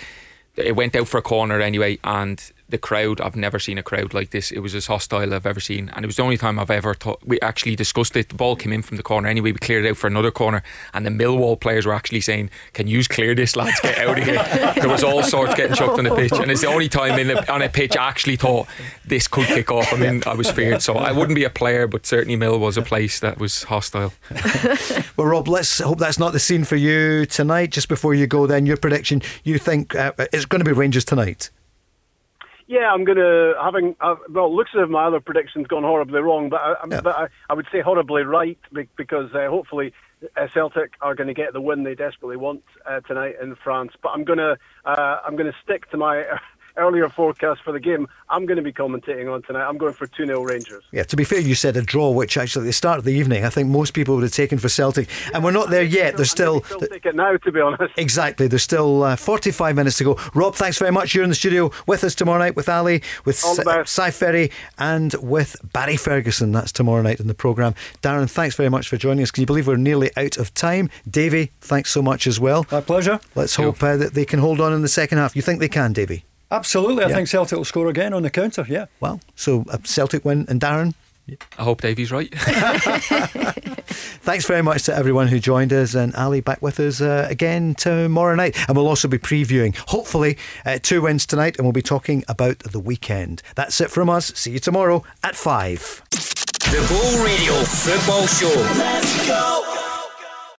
it went out for a corner anyway, and the crowd I've never seen a crowd like this. It was as hostile I've ever seen, and it was the only time I've ever thought. We actually discussed it. The ball came in from the corner anyway. We cleared it out for another corner, and the Millwall players were actually saying, "Can you clear this, lads? Get out of here." there was all sorts getting chucked on the pitch, and it's the only time in a, on a pitch I actually thought this could kick off. I mean, I was feared, so I wouldn't be a player, but certainly Mill was a place that was hostile. Well, Rob, let's hope that's not the scene for you tonight. Just before you go, then your prediction: you think uh, it's going to be Rangers tonight? Yeah, I'm going to having uh, well. it Looks as if my other prediction's gone horribly wrong, but I, Yeah. but I, I would say horribly right because uh, hopefully uh, Celtic are going to get the win they desperately want uh, tonight in France. But I'm going to uh, I'm going to stick to my earlier forecast for the game. I'm going to be commentating on tonight. I'm going for two 0 Rangers. Yeah, to be fair, you said a draw, which actually at the start of the evening, I think most people would have taken for Celtic, and we're not there yet. There's still. Still take it now, to be honest. Exactly. There's still uh, 45 minutes to go. Rob, thanks very much. You're in the studio with us tomorrow night with Ali, with All Cy best. Cy Ferry, and with Barry Ferguson. That's tomorrow night in the programme. Darren, thanks very much for joining us. Can you believe we're nearly out of time? Davie, thanks so much as well. My pleasure. Let's hope uh, that they can hold on in the second half. You think they can, Davie? Absolutely. I Yeah. think Celtic will score again on the counter. Yeah. Well, so a Celtic win. And Darren? I hope Davie's right. Thanks very much to everyone who joined us, and Ali back with us uh, again tomorrow night. And we'll also be previewing, hopefully, uh, two wins tonight, and we'll be talking about the weekend. That's it from us. See you tomorrow at five. The Ball Radio Football Show. Let's go.